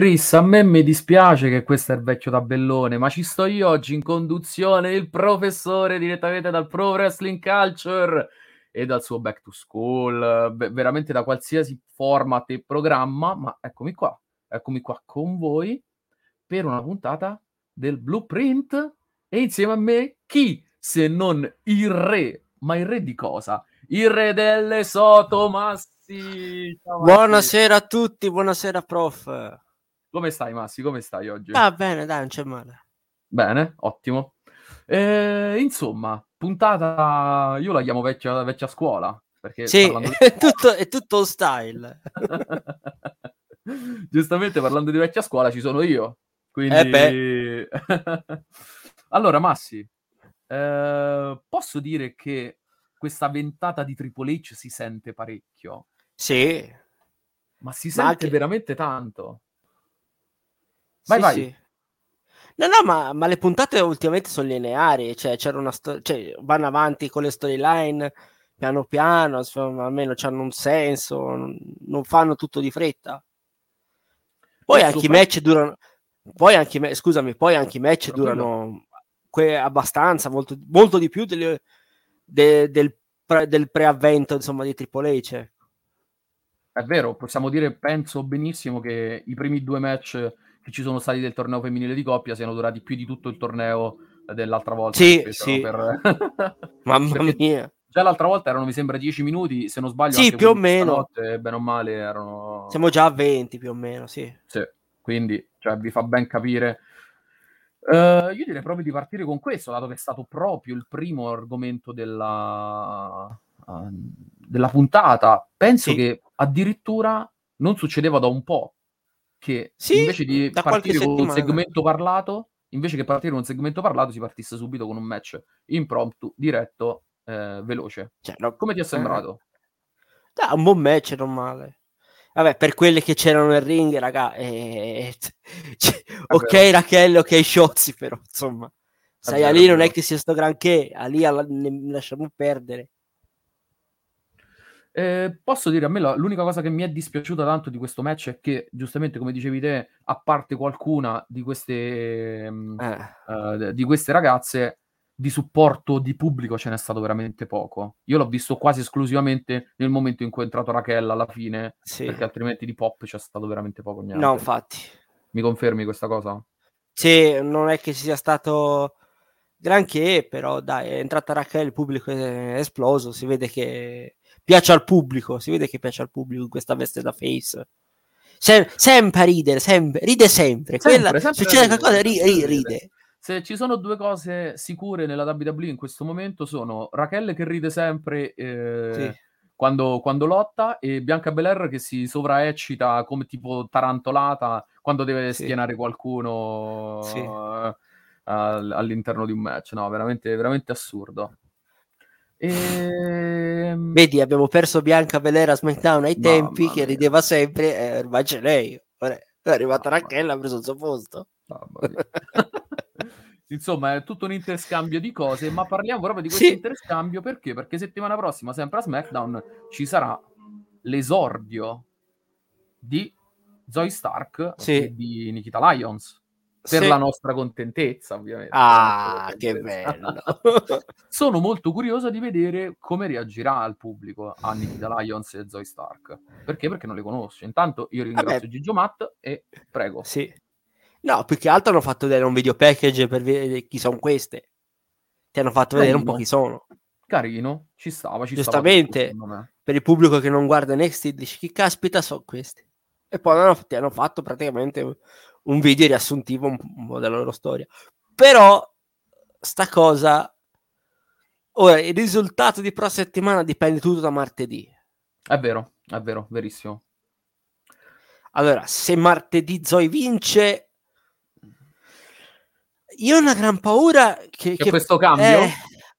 Chris, a me mi dispiace che questo è il vecchio tabellone, ma ci sto io oggi in conduzione, il professore direttamente dal Pro Wrestling Culture e dal suo Back to School, veramente da qualsiasi format e programma, ma eccomi qua, eccomi qua con voi per una puntata del Blueprint e insieme a me chi se non il re, ma il re di cosa? Il re delle Sotomassi. Ciao, buonasera a tutti, buonasera prof. Come stai Massi? Come stai oggi? Ah bene, dai, non c'è male. Bene, ottimo. Eh, insomma, puntata, io la chiamo vecchia, vecchia scuola. Perché sì, di... è, tutto, è tutto style. Giustamente parlando di vecchia scuola ci sono io. Quindi... Eh allora, Massi, eh, posso dire che questa ventata di Triple H si sente parecchio? Sì. Ma si sente ma anche... veramente tanto. Vai, sì, vai. Sì. No, no, ma, ma, le puntate ultimamente sono lineari, cioè, c'era una sto- cioè, vanno avanti con le storyline piano piano, insomma, almeno hanno un senso, non, fanno tutto di fretta. Poi anche i match durano, poi anche i, scusami, poi anche i match durano que- abbastanza, molto, molto di più delle, de- del, pre- del preavvento, insomma, di Triple H. È vero, possiamo dire, penso benissimo che i primi due match che ci sono stati del torneo femminile di coppia siano durati più di tutto il torneo dell'altra volta. Sì, sì. Per... Mamma mia. Già l'altra volta erano, mi sembra, 10 minuti, se non sbaglio. Sì, più o meno. Notte, bene o male, erano... Siamo già a 20, più o meno, sì. Sì, quindi cioè, vi fa ben capire. Uh, io direi proprio di partire con questo, dato che è stato proprio il primo argomento della, uh, della puntata. Penso sì. che addirittura non succedeva da un po' che sì, invece di partire con un segmento parlato, invece che partire con un segmento parlato, si partisse subito con un match impromptu, diretto, eh, veloce. Cioè, no, Come ti è sembrato? Eh, un buon match, non male. Vabbè, per quelle che c'erano nel ring, raga, eh, cioè, ok. Rachele, ok Sciozzi, però insomma, sai, Ali non è che sia sto granché, Ali ne lasciamo perdere. Eh, posso dire a me la, l'unica cosa che mi è dispiaciuta tanto di questo match è che, giustamente, come dicevi te, a parte qualcuna di queste, mm, eh. uh, di queste ragazze, di supporto di pubblico ce n'è stato veramente poco. Io l'ho visto quasi esclusivamente nel momento in cui è entrato Rachel alla fine, sì. perché altrimenti di pop c'è stato veramente poco. Niente. No, infatti. Mi confermi questa cosa? Sì, non è che sia stato granché, però dai, è entrata Rachel, il pubblico è esploso, si vede che piace al pubblico, si vede che piace al pubblico in questa veste da face. Sem- sempre ridere, sempre, ride sempre. sempre, Quella, sempre succede qualcosa, ri- ri- ride. Se ci sono due cose sicure nella WWE in questo momento sono Raquel che ride sempre eh, sì. quando, quando, lotta e Bianca Belair che si sovraeccita come tipo tarantolata quando deve sì. schienare qualcuno sì. uh, all'interno di un match. No, veramente, veramente assurdo. Ehm, Vedi, abbiamo perso Bianca Belair a SmackDown ai tempi, Mamma che rideva sempre, eh, ormai c'è lei. Ora è arrivata Rachel, ha preso il suo posto. Insomma, è tutto un interscambio di cose, ma parliamo proprio di questo sì. interscambio perché? Perché settimana prossima, sempre a SmackDown, ci sarà l'esordio di Zoe Stark sì. e di Nikita Lyons per sì. la nostra contentezza, ovviamente. Ah, che bello! Sono molto curioso di vedere come reagirà al pubblico a Nikita Lions e Zoe Stark. Perché? Perché non le conosce. Intanto io ringrazio Vabbè. Gigio Matt e prego. Sì. No, più che altro hanno fatto vedere un video package per vedere chi sono queste. Ti hanno fatto Carino. vedere un po' chi sono. Carino, ci stava, ci Giustamente, stava per il pubblico che non guarda NXT dici chi caspita sono questi. E poi hanno, ti hanno fatto praticamente un video riassuntivo un, un po' della loro storia. Però sta cosa ora il risultato di prossima settimana dipende tutto da martedì. È vero, è vero, verissimo. Allora, se martedì Zoe vince io ho una gran paura che, che questo cambio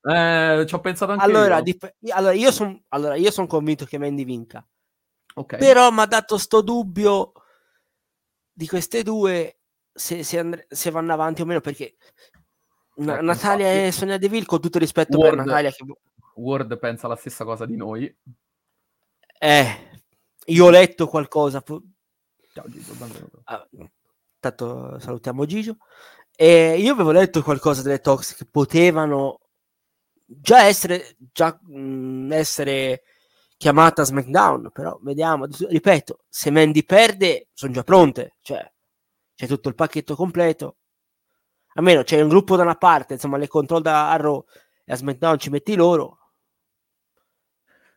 eh, eh, ci ho pensato anche allora, io. Dip- allora io sono allora, son convinto che Mandy vinca. Okay. Però mi ha dato sto dubbio di queste due se, se, and- se vanno avanti o meno perché Na- ecco, Natalia infatti, e Sonia Deville con tutto il rispetto Word, per Natalia che... Word pensa la stessa cosa di noi eh io ho letto qualcosa Ciao Gigio. Ah, intanto salutiamo Gigio. E io avevo letto qualcosa delle Tox che potevano già essere, già, mh, essere chiamata SmackDown, però vediamo, ripeto, se Mandy perde sono già pronte, cioè c'è tutto il pacchetto completo. Almeno c'è un gruppo da una parte, insomma, le control da Arrow e a SmackDown ci metti loro.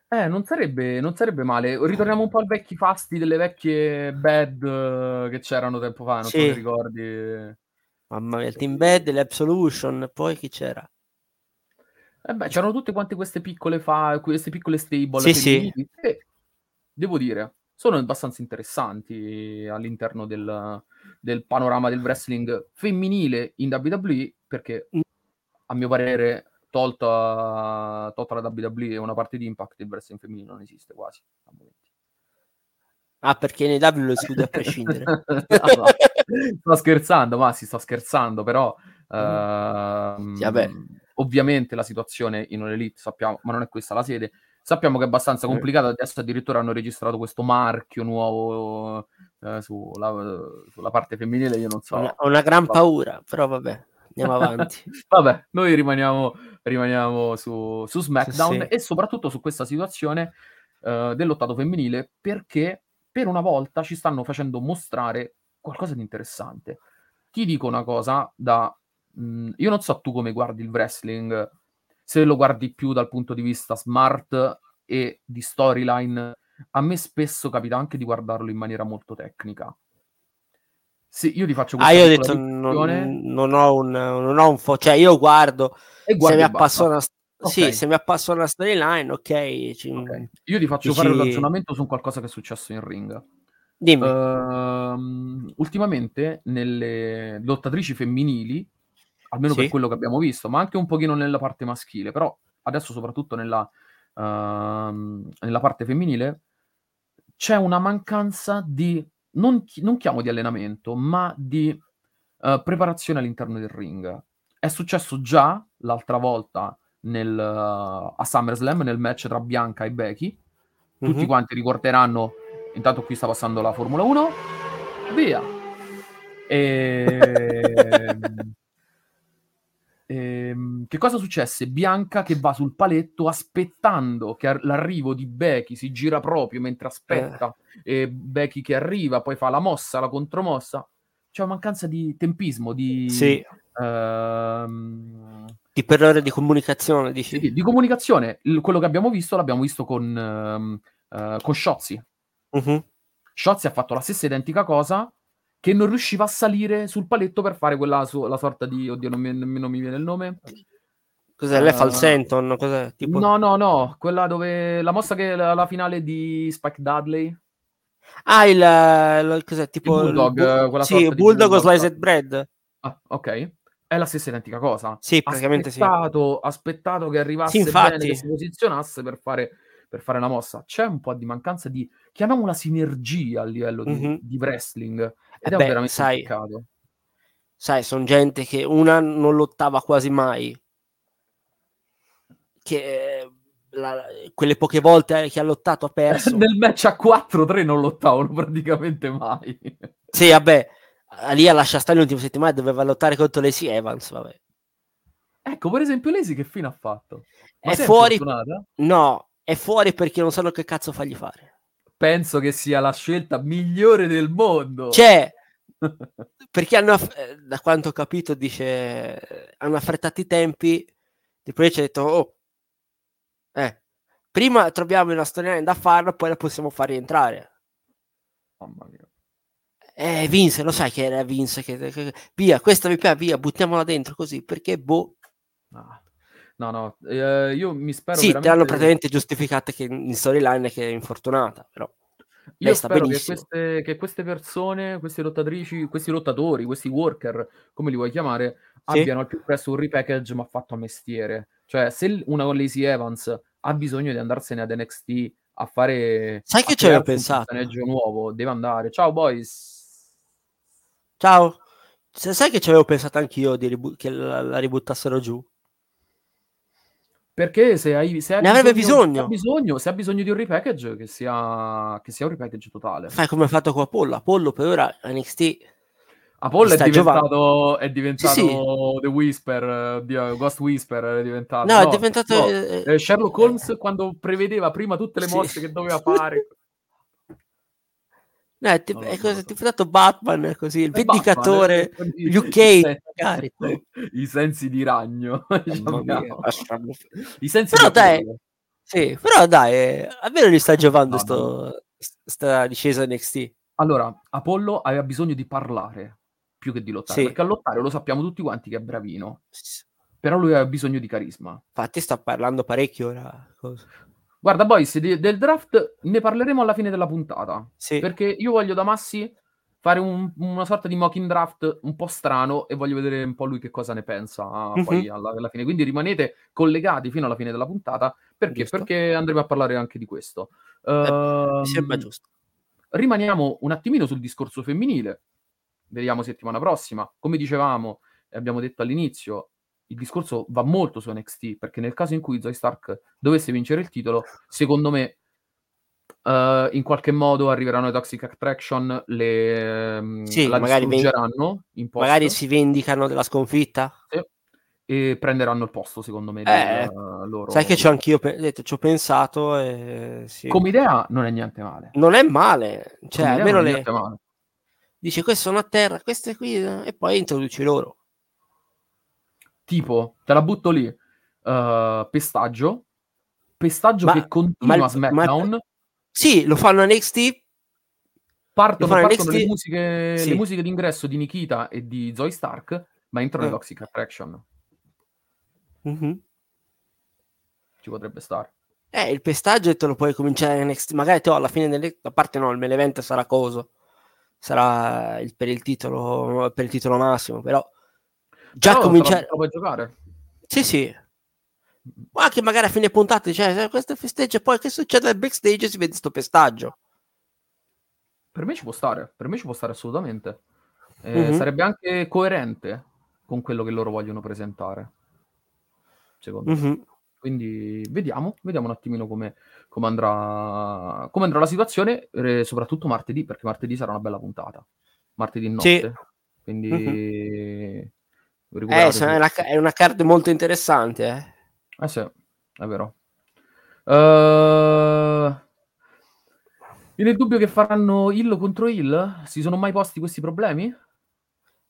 Eh, non sarebbe, non sarebbe male. Ritorniamo un po' ai vecchi fasti delle vecchie bad uh, che c'erano tempo fa, non sì. so se ricordi. Mamma mia, il Team Bad, l'Absolution, poi chi c'era? Eh beh, c'erano tutte quante queste piccole fa, queste piccole stable sì, sì. che, devo dire, sono abbastanza interessanti all'interno del, del panorama del wrestling femminile in WWE, perché mm. a mio parere, tolta, tolta la WWE e una parte di Impact, il wrestling femminile non esiste quasi. Ah, perché nei W lo esclude a prescindere. no, no. Sto scherzando, ma si sta scherzando, però... Uh, sì, ovviamente la situazione in un'elite, sappiamo, ma non è questa la sede, sappiamo che è abbastanza complicata, adesso addirittura hanno registrato questo marchio nuovo eh, sulla, sulla, parte femminile, io non so. Una, ho una gran paura, però vabbè, andiamo avanti. vabbè, noi rimaniamo, rimaniamo su, su SmackDown sì, sì. e soprattutto su questa situazione eh, dell'ottato femminile perché per una volta ci stanno facendo mostrare qualcosa di interessante. Ti dico una cosa da mh, io non so tu come guardi il wrestling, se lo guardi più dal punto di vista smart e di storyline, a me spesso capita anche di guardarlo in maniera molto tecnica. Sì, io ti faccio questa Ah, io ho detto non, non, ho un, non ho un fo- cioè io guardo e se mi appassiona okay. sì, se mi appassiona la storyline, ok. Ci... okay. Io ti faccio Dici... fare un ragionamento su qualcosa che è successo in ring. Dimmi. Uh, ultimamente nelle lottatrici femminili almeno sì. per quello che abbiamo visto, ma anche un pochino nella parte maschile, però adesso soprattutto nella, uh, nella parte femminile c'è una mancanza di, non, non chiamo di allenamento, ma di uh, preparazione all'interno del ring. È successo già l'altra volta nel, uh, a SummerSlam, nel match tra Bianca e Becky. Tutti mm-hmm. quanti ricorderanno, intanto qui sta passando la Formula 1, via. E... Ehm, che cosa successe? Bianca che va sul paletto aspettando che ar- l'arrivo di Becky si gira proprio mentre aspetta eh. e Becky che arriva, poi fa la mossa, la contromossa. C'è una mancanza di tempismo, di... Sì. Ehm... Di per ore di comunicazione, dici? Sì, di comunicazione. Il, quello che abbiamo visto l'abbiamo visto con, uh, uh, con Shotzi. Uh-huh. Shotzi ha fatto la stessa identica cosa che non riusciva a salire sul paletto per fare quella su- la sorta di... Oddio, non mi, non mi viene il nome. Cos'è? Lei fa il senton? Cos'è? Tipo... No, no, no. Quella dove... La mossa che la, la finale di Spike Dudley. Ah, il... il cos'è? Tipo... Il Bulldog. Il, quella sì, Bulldog o Sliced Bread. Ah, ok. È la stessa identica cosa. Sì, praticamente aspettato, sì. Aspettato che arrivasse sì, bene, che si posizionasse per fare, per fare la mossa. C'è un po' di mancanza di... Chiamiamola sinergia a livello di, mm-hmm. di wrestling ed è Beh, veramente sai, peccato. Sai, sono gente che una non lottava quasi mai. Che eh, la, quelle poche volte che ha lottato ha perso. Nel match a 4-3 non lottavano praticamente mai. sì, vabbè, lì a lascia stare l'ultima settimana doveva lottare contro Lacey Evans, vabbè. Ecco, per esempio, Lacey che fine ha fatto? Ma è fuori. No, è fuori perché non sanno che cazzo fargli fare penso che sia la scelta migliore del mondo. C'è, perché hanno, eh, da quanto ho capito, dice, hanno affrettato i tempi, poi ci ha detto, oh, eh, prima troviamo una storia da farlo, poi la possiamo far rientrare. Mamma mia. Eh, Vince, lo sai che era Vince, che, che, via, questa mi piace, via, buttiamola dentro così, perché boh. Ah. No, no, eh, io mi spero. Sì, veramente... te hanno praticamente giustificato che in storyline che è infortunata, però. Io spero che queste, che queste, persone, queste lottatrici, questi lottatori, questi worker, come li vuoi chiamare, sì. abbiano al più presto un repackage ma fatto a mestiere. Cioè, se una Lacey Evans ha bisogno di andarsene ad NXT a fare... Sai che ci avevo pensato? Un nuovo, deve andare. Ciao boys! Ciao! Sai che ci avevo pensato anch'io di ribu- che la, la ributtassero giù? Perché se hai, se hai Ne avrebbe bisogno, bisogno. se hai bisogno, se hai bisogno di un repackage, che sia, che sia un repackage totale. Fai come ha fatto con Apollo. Apollo per ora NXT Apollo è diventato, è diventato Sì, sì. The Whisper, eh, Ghost Whisper è diventato. No, è diventato, no, eh, eh, Sherlock Holmes quando prevedeva prima tutte le Sì. mosse che doveva fare. No, è, tipo, lo è cosa- so. tipo dato Batman così, il vendicatore, Batman, eh, Luke i Cage, sen- magari. I sensi di ragno. Mia, Diciamo. I sensi Però di dai. Sì, però dai, eh, almeno gli sta giovando No, sto, sta discesa NXT. Allora, Apollo aveva bisogno di parlare più che di lottare, Sì. perché a lottare lo sappiamo tutti quanti che è bravino, però lui aveva bisogno di carisma. Infatti sta parlando parecchio ora. cosa. Guarda, boys, di- del draft ne parleremo alla fine della puntata, Sì. perché io voglio da Massi fare un- una sorta di mocking draft un po' strano e voglio vedere un po' lui che cosa ne pensa Mhm. poi alla, alla fine. Quindi rimanete collegati fino alla fine della puntata, perché? Giusto. Perché andremo a parlare anche di questo. Eh, Mi sembra Ehm, giusto. rimaniamo un attimino sul discorso femminile. Vediamo settimana prossima. Come dicevamo e abbiamo detto all'inizio, il discorso va molto su NXT perché nel caso in cui Zoe Stark dovesse vincere il titolo, secondo me eh, in qualche modo arriveranno le Toxic Attraction, le, ehm, Sì, la magari distruggeranno post Magari si vendicano della sconfitta. e prenderanno il posto, secondo me, Eh, del, eh, loro. Sai che c'ho anch'io pe- detto, ci ho pensato e sì. Come idea non è niente male. Non è male. Cioè, almeno le... male. Dice, queste sono a terra, queste qui, e poi introduci loro. Tipo, te la butto lì, eh, pestaggio, pestaggio Ma- che continua ma a SmackDown, Sì, lo fanno a NXT, partono, fanno partono le, NXT musiche, sì. le musiche d'ingresso di Nikita e di Zoe Stark, ma entrano Eh. le Toxic Attraction, Mhm. ci potrebbe stare. Eh, il pestaggio te lo puoi cominciare a NXT. Magari te alla fine delle... A parte no, il main sarà coso. Sarà il- per il titolo per il titolo massimo, però già cominciare puoi giocare. Sì, sì. Ma anche magari a fine puntata, cioè, questo festeggio poi che succede al backstage si vede sto pestaggio. Per me ci può stare, per me ci può stare assolutamente. Eh, Mhm. Sarebbe anche coerente con quello che loro vogliono presentare, secondo me. Mhm. Quindi vediamo, vediamo un attimino come, come andrà, come andrà la situazione, eh, soprattutto martedì, perché martedì sarà una bella puntata. Martedì notte. Sì. Quindi Eh, è, una, è una card molto interessante, eh. Eh sì, è vero. Eh, Viene il dubbio che faranno Hill contro Hill? Si sono mai posti questi problemi?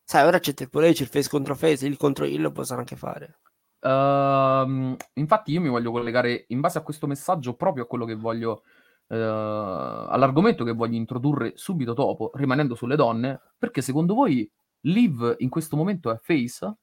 Sai, ora c'è Triple H, il face contro face, il contro il lo possono anche fare. Ehm, infatti io mi voglio collegare in base a questo messaggio proprio a quello che voglio, eh, all'argomento che voglio introdurre subito dopo, rimanendo sulle donne, perché secondo voi Liv in questo momento è face?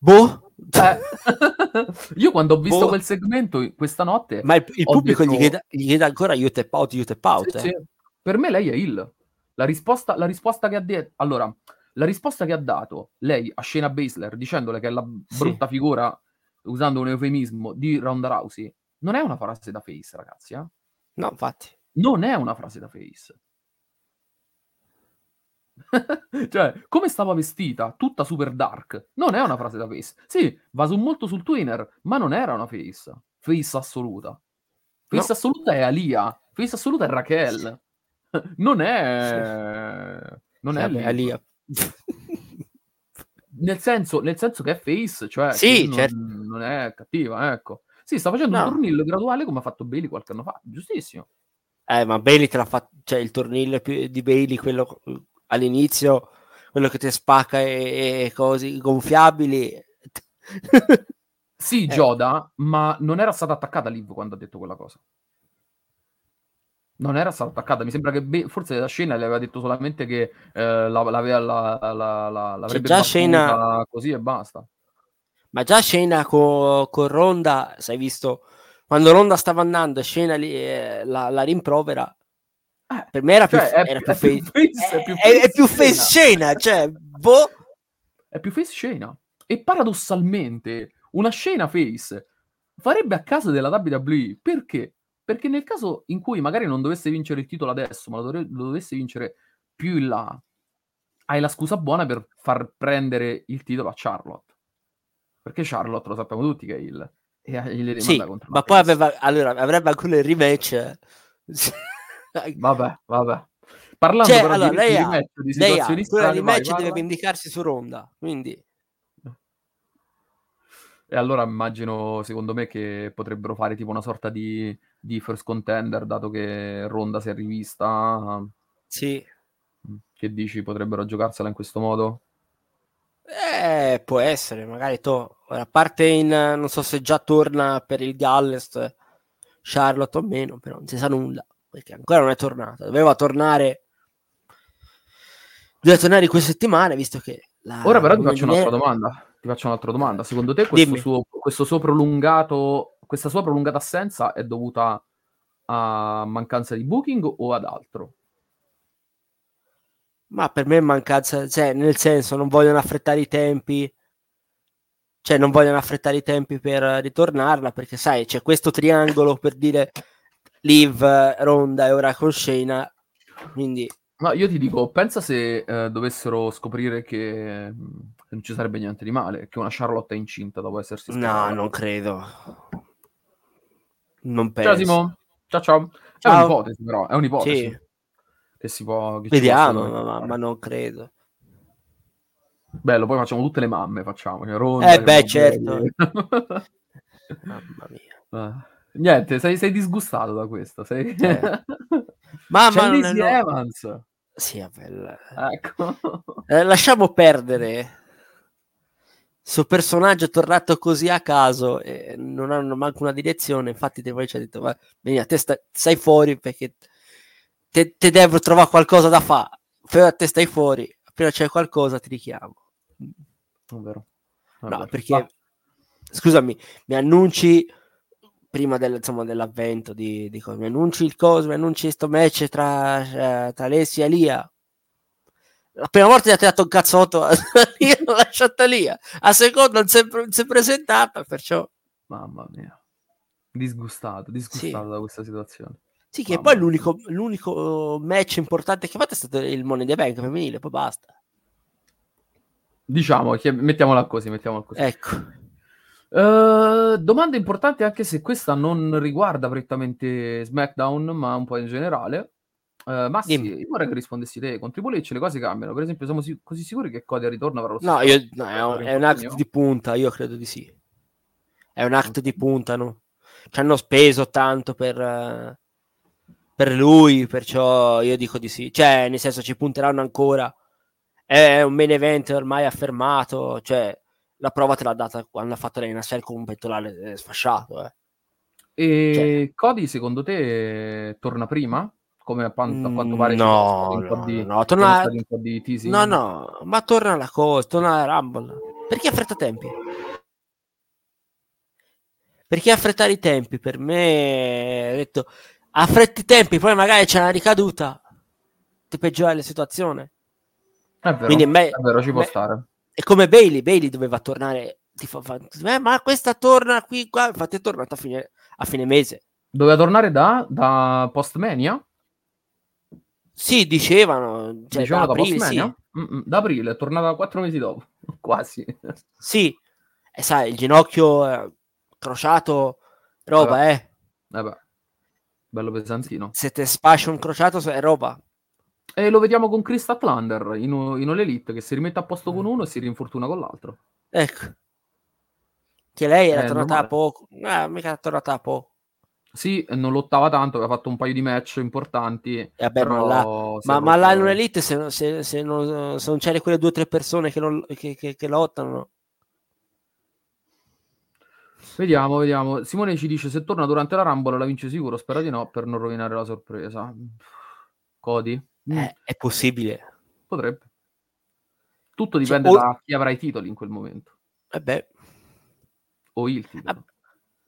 Boh, Eh, io quando ho visto Boh. quel segmento questa notte, ma il, il pubblico detto- gli, chiede, gli chiede ancora you tap out, you tap out. Sì, eh. sì. Per me lei è Hill. La risposta, la risposta che ha detto... Allora, la risposta che ha dato lei a Shayna Baszler dicendole che è la Sì. brutta figura, usando un eufemismo, di Ronda Rousey, non è una frase da face, ragazzi. eh. No, infatti. Non è una frase da face. cioè, come stava vestita, tutta super dark, non è una frase da face. Sì, va su molto sul twinner, ma non era una face. Face assoluta. Face No. assoluta è Alia. Face assoluta è Raquel. Non è... Non è Vabbè. Alia. Nel senso, nel senso che è face, cioè Sì, non, certo. non è cattiva, ecco. Sì, sta facendo No. un turnillo graduale come ha fatto Bailey qualche anno fa, giustissimo. Eh, ma Bailey te l'ha fatto, cioè il tornillo di Bailey, quello all'inizio, quello che ti spacca e, e cose gonfiabili. Sì, Eh. Gioda, ma non era stata attaccata Liv quando ha detto quella cosa. Non era stata attaccata, mi sembra che Be- forse la scena le aveva detto solamente che eh, la- la- la- la- l'avrebbe già battuta Shayna- così e basta. Ma già Shayna con, con Ronda, sai visto, quando Ronda stava andando, Shayna lì, eh, la, la rimprovera. Eh, Per me era più, cioè, è, era è più face. face, è più È, è face più face. Shayna, cioè, boh. È più face scena. E paradossalmente, una scena face farebbe a casa della WWE. Perché? Perché nel caso in cui magari non dovesse vincere il titolo adesso, ma lo, dovre- lo dovesse vincere più in là, hai la scusa buona per far prendere il titolo a Charlotte. Perché Charlotte lo sappiamo tutti che è il... E gli sì, ma poi aveva, allora, avrebbe ancora il rematch. Vabbè, vabbè. Parlando cioè, però allora, di, lei di ha, rimatch, di situazioni strane, di vai, match deve parla. vendicarsi su Ronda, quindi... E allora immagino, secondo me, che potrebbero fare tipo una sorta di, di first contender, dato che Ronda si è rivista. Sì. Che dici, potrebbero giocarsela in questo modo? Eh, può essere, magari to. A parte in, non so se già torna per il Galles, Charlotte o meno, però non si sa nulla, perché ancora non è tornata. Doveva tornare... Doveva tornare in queste settimane, visto che... La... Ora però ti faccio viene... un'altra domanda. Ti faccio un'altra domanda. Secondo te questo suo, questo suo prolungato, questa sua prolungata assenza è dovuta a mancanza di booking o ad altro? Ma per me è mancanza, cioè, nel senso, non vogliono affrettare i tempi, cioè, non vogliono affrettare i tempi per ritornarla, perché sai, c'è questo triangolo per dire Liv, Ronda e ora con Shayna, quindi... No, io ti dico, pensa se eh, dovessero scoprire che mh, non ci sarebbe niente di male, che una Charlotte è incinta dopo essersi No, sposata. non credo. Non penso. Ciao Simo, ciao ciao. È Ciao. un'ipotesi però, è un'ipotesi. Sì. Che si può... Che Vediamo, ma, fare. ma non credo. Bello, poi facciamo tutte le mamme, facciamo. Cioè, Ronda, Eh beh, certo. Mamma mia. Ah, Niente, sei, sei disgustato da questo. Sei... Eh. Ma, C'è ma non è- Lacey no- Evans. Sì, vabbè, Ecco. eh, lasciamo perdere. Suo personaggio è tornato così a caso e non hanno manco una direzione. Infatti, te poi ci ha detto: "Va, Vieni, a te sta- stai fuori perché te, te devo trovare qualcosa da fare. Però a te stai fuori. Appena c'è qualcosa, ti richiamo. È vero. È No, perché Ma- scusami, mi annunci prima del, insomma, dell'avvento di, di cosa, mi annunci il coso, mi annunci sto match tra, eh, tra Alessia e Lia. La prima volta ti ha dato un cazzotto, io l'ho lasciata lì. A seconda non si è, non si è presentata, perciò Mamma mia. Disgustato, disgustato Sì. da questa situazione. sì, che Mamma poi l'unico, l'unico match importante che ha fatto è stato il Money the Bank femminile, poi basta. Diciamo, che- mettiamola così, mettiamola così. Ecco. Eh, domanda importante anche se questa non riguarda prettamente SmackDown, ma un po' in generale. Eh, Massi, Dimmi. io vorrei che rispondessi te. Con Triple H le cose cambiano. Per esempio, siamo si- così sicuri che Cody al ritorno avrà lo No, stesso io, no, è, un, è un act di punta, io credo di sì. È un act di punta, no? Ci hanno speso tanto per, per lui, perciò io dico di sì. Cioè, nel senso, ci punteranno ancora. È un main event ormai affermato, cioè, la prova te l'ha data quando ha fatto lei una con un pettorale eh, sfasciato, eh. E Cioè- Cody, secondo te, torna prima? Come a, pan- a quanto Mm, pare sono no, no, di, no, torna- un po' di teasing. No, no, ma torna alla cosa, torna alla Rumble. Perché affretta tempi? Perché affrettare i tempi? Per me, ho detto, affretti i tempi, poi magari c'è una ricaduta, ti peggiora la situazione. È vero, Quindi me- è vero, ci può me- stare. È come Bailey, Bailey doveva tornare, fa, fa- eh, ma questa torna qui, qua, infatti è tornata a fine, a fine mese. Doveva tornare da, da Postmania? Sì, dicevano, cioè, Dicevano da da aprile, Postmania? sì. Mm-mm, da aprile, è tornata quattro mesi dopo, quasi. Sì, e sai, il ginocchio eh, crociato, roba, eh. Vabbè, bello pesantino. Se te spasci un crociato è roba. E lo vediamo con Chris Statlander in, in All Elite che si rimette a posto con uno e si rinfortuna con l'altro. Ecco. Che lei era Eh, tornata a poco. Eh, mica era tornata a poco. Sì, non lottava tanto, aveva fatto un paio di match importanti. E vabbè, però ma là, ma, ma là in un'elite se, se, se non, se non c'è quelle due o tre persone che, non- che- che- che lottano. Vediamo, vediamo. Simone ci dice se torna durante la Rumble la vince sicuro, spero di no, per non rovinare la sorpresa. Cody? Mm, Eh, è possibile. Potrebbe. Tutto dipende o- da chi avrà i titoli in quel momento. Eh beh, O il titolo. Ah,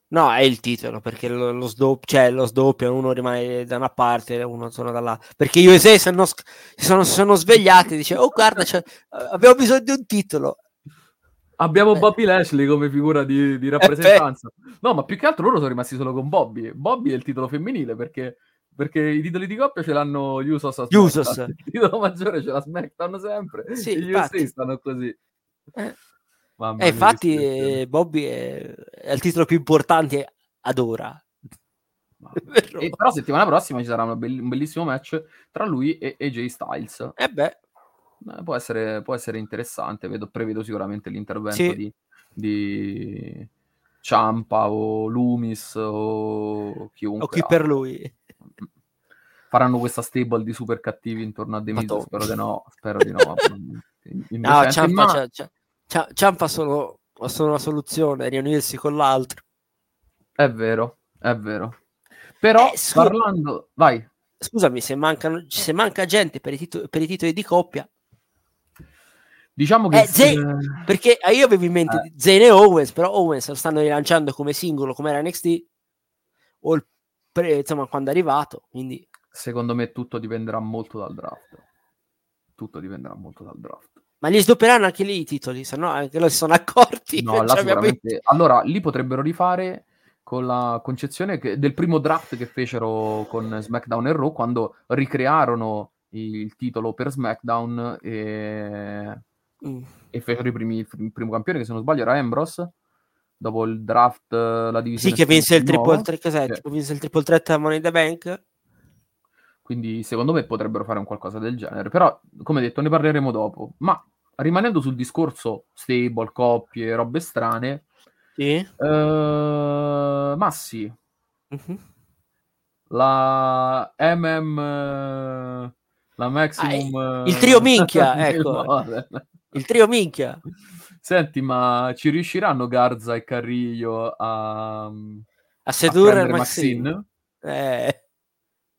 no, è il titolo perché lo, lo sdoppio, cioè lo sdoppio, uno rimane da una parte e uno torna dall'altra. Perché io e Zé sono, sono, sono svegliati e dice, oh guarda, c'è- abbiamo bisogno di un titolo. Abbiamo Eh. Bobby Lashley come figura di, di rappresentanza. No, ma più che altro loro sono rimasti solo con Bobby. Bobby è il titolo femminile perché, perché i titoli di coppia ce l'hanno gli Usos Usos. Il titolo maggiore ce l'ha SmackDown sempre. Sì, gli infatti. USA stanno così. Eh. Mamma e infatti eh, Bobby è, è, il titolo più importante ad ora. e, però settimana prossima ci sarà be- un bellissimo match tra lui e AJ Styles. E eh beh. Eh, può, essere, può essere interessante, Vedo, prevedo sicuramente l'intervento sì. di, di Ciampa o Loomis o chiunque. O chi per lui. Faranno questa stable di super cattivi intorno a The Miz, spero di no, spero di no. no, Ciampa, ma... C'ha, Ciampa sono, sono una soluzione, riunirsi con l'altro. È vero, è vero. Però, eh, scu- parlando... Vai. Scusami, se, mancano, se manca gente per i, tito- per i titoli di coppia, Diciamo che... Eh, se... Perché io avevo in mente eh. Zane e Owens, però Owens lo stanno rilanciando come singolo, come era NXT, o il pre... insomma, quando è arrivato, quindi... Secondo me tutto dipenderà molto dal draft. Tutto dipenderà molto dal draft. Ma gli sdopperanno anche lì i titoli, se no anche loro si sono accorti. No, là sicuramente... Allora, lì potrebbero rifare con la concezione che... del primo draft che fecero con SmackDown e Raw, quando ricrearono il titolo per SmackDown e mm. e fecero i primi, il primo campione che se non sbaglio era Ambrose dopo il draft la divisione sì che vinse il triple threat sì. vinse il triple threat a Money the Bank quindi secondo me potrebbero fare un qualcosa del genere però come detto ne parleremo dopo ma rimanendo sul discorso stable coppie robe strane sì. uh, Massi uh-huh. la MM la maximum ah, il trio minchia ecco il trio minchia. Senti, ma ci riusciranno Garza e Carrillo a, a sedurre a Maxine? Eh.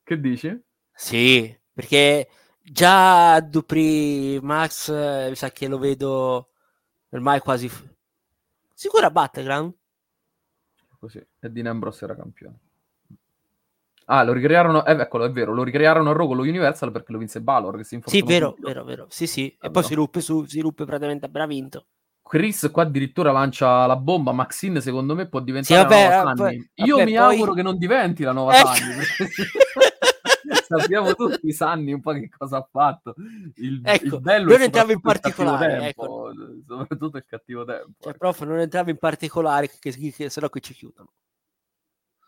Che dici? Sì, perché già Dupri Max eh, mi sa che lo vedo ormai quasi sicuro a Battleground così e Dean Ambrose era campione Ah, lo ricrearono, eh, eccolo, è vero, lo ricrearono a Raw con lo Universal perché lo vinse Balor, che si Sì, vero, vero, vero, sì, sì, e poi si ruppe su, si ruppe praticamente appena vinto. Chris qua addirittura lancia la bomba, Maxine secondo me può diventare sì, vabbè, la nuova Sunny. Io vabbè, mi poi... auguro che non diventi la nuova ecco. Sunny, sappiamo tutti Sanni un po' che cosa ha fatto. Il, ecco, il bello non entravo in particolare, ecco. soprattutto il cattivo tempo. Cioè, prof, non entravo in particolare, che, che, che, se no qui ci chiudono.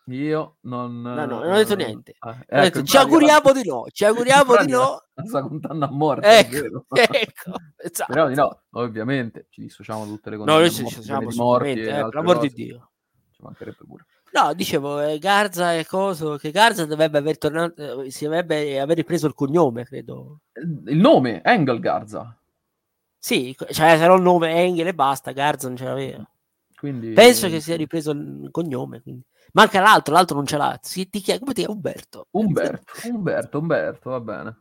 Io non... No, no, non ho detto niente. Ah, ecco, detto, ci auguriamo di no, ci auguriamo di no. sta contando a morte, ecco, ecco esatto. Però di no, ovviamente ci dissociamo tutte le cose. No, noi ci dissociamo morti, eh, per l'amor di Dio. Ci mancherebbe pure. No, dicevo, eh, Garza e coso, che Garza dovrebbe aver tornato, eh, si dovrebbe aver ripreso il cognome, credo. Il nome, Engel Garza. Sì, cioè sarà il nome Engel e basta, Garza non ce l'aveva. Quindi... Penso che sia ripreso il cognome, quindi. Manca l'altro, l'altro non ce l'ha. Si, ti chiede, come ti chiama? Umberto. Umberto, Umberto, Umberto, va bene.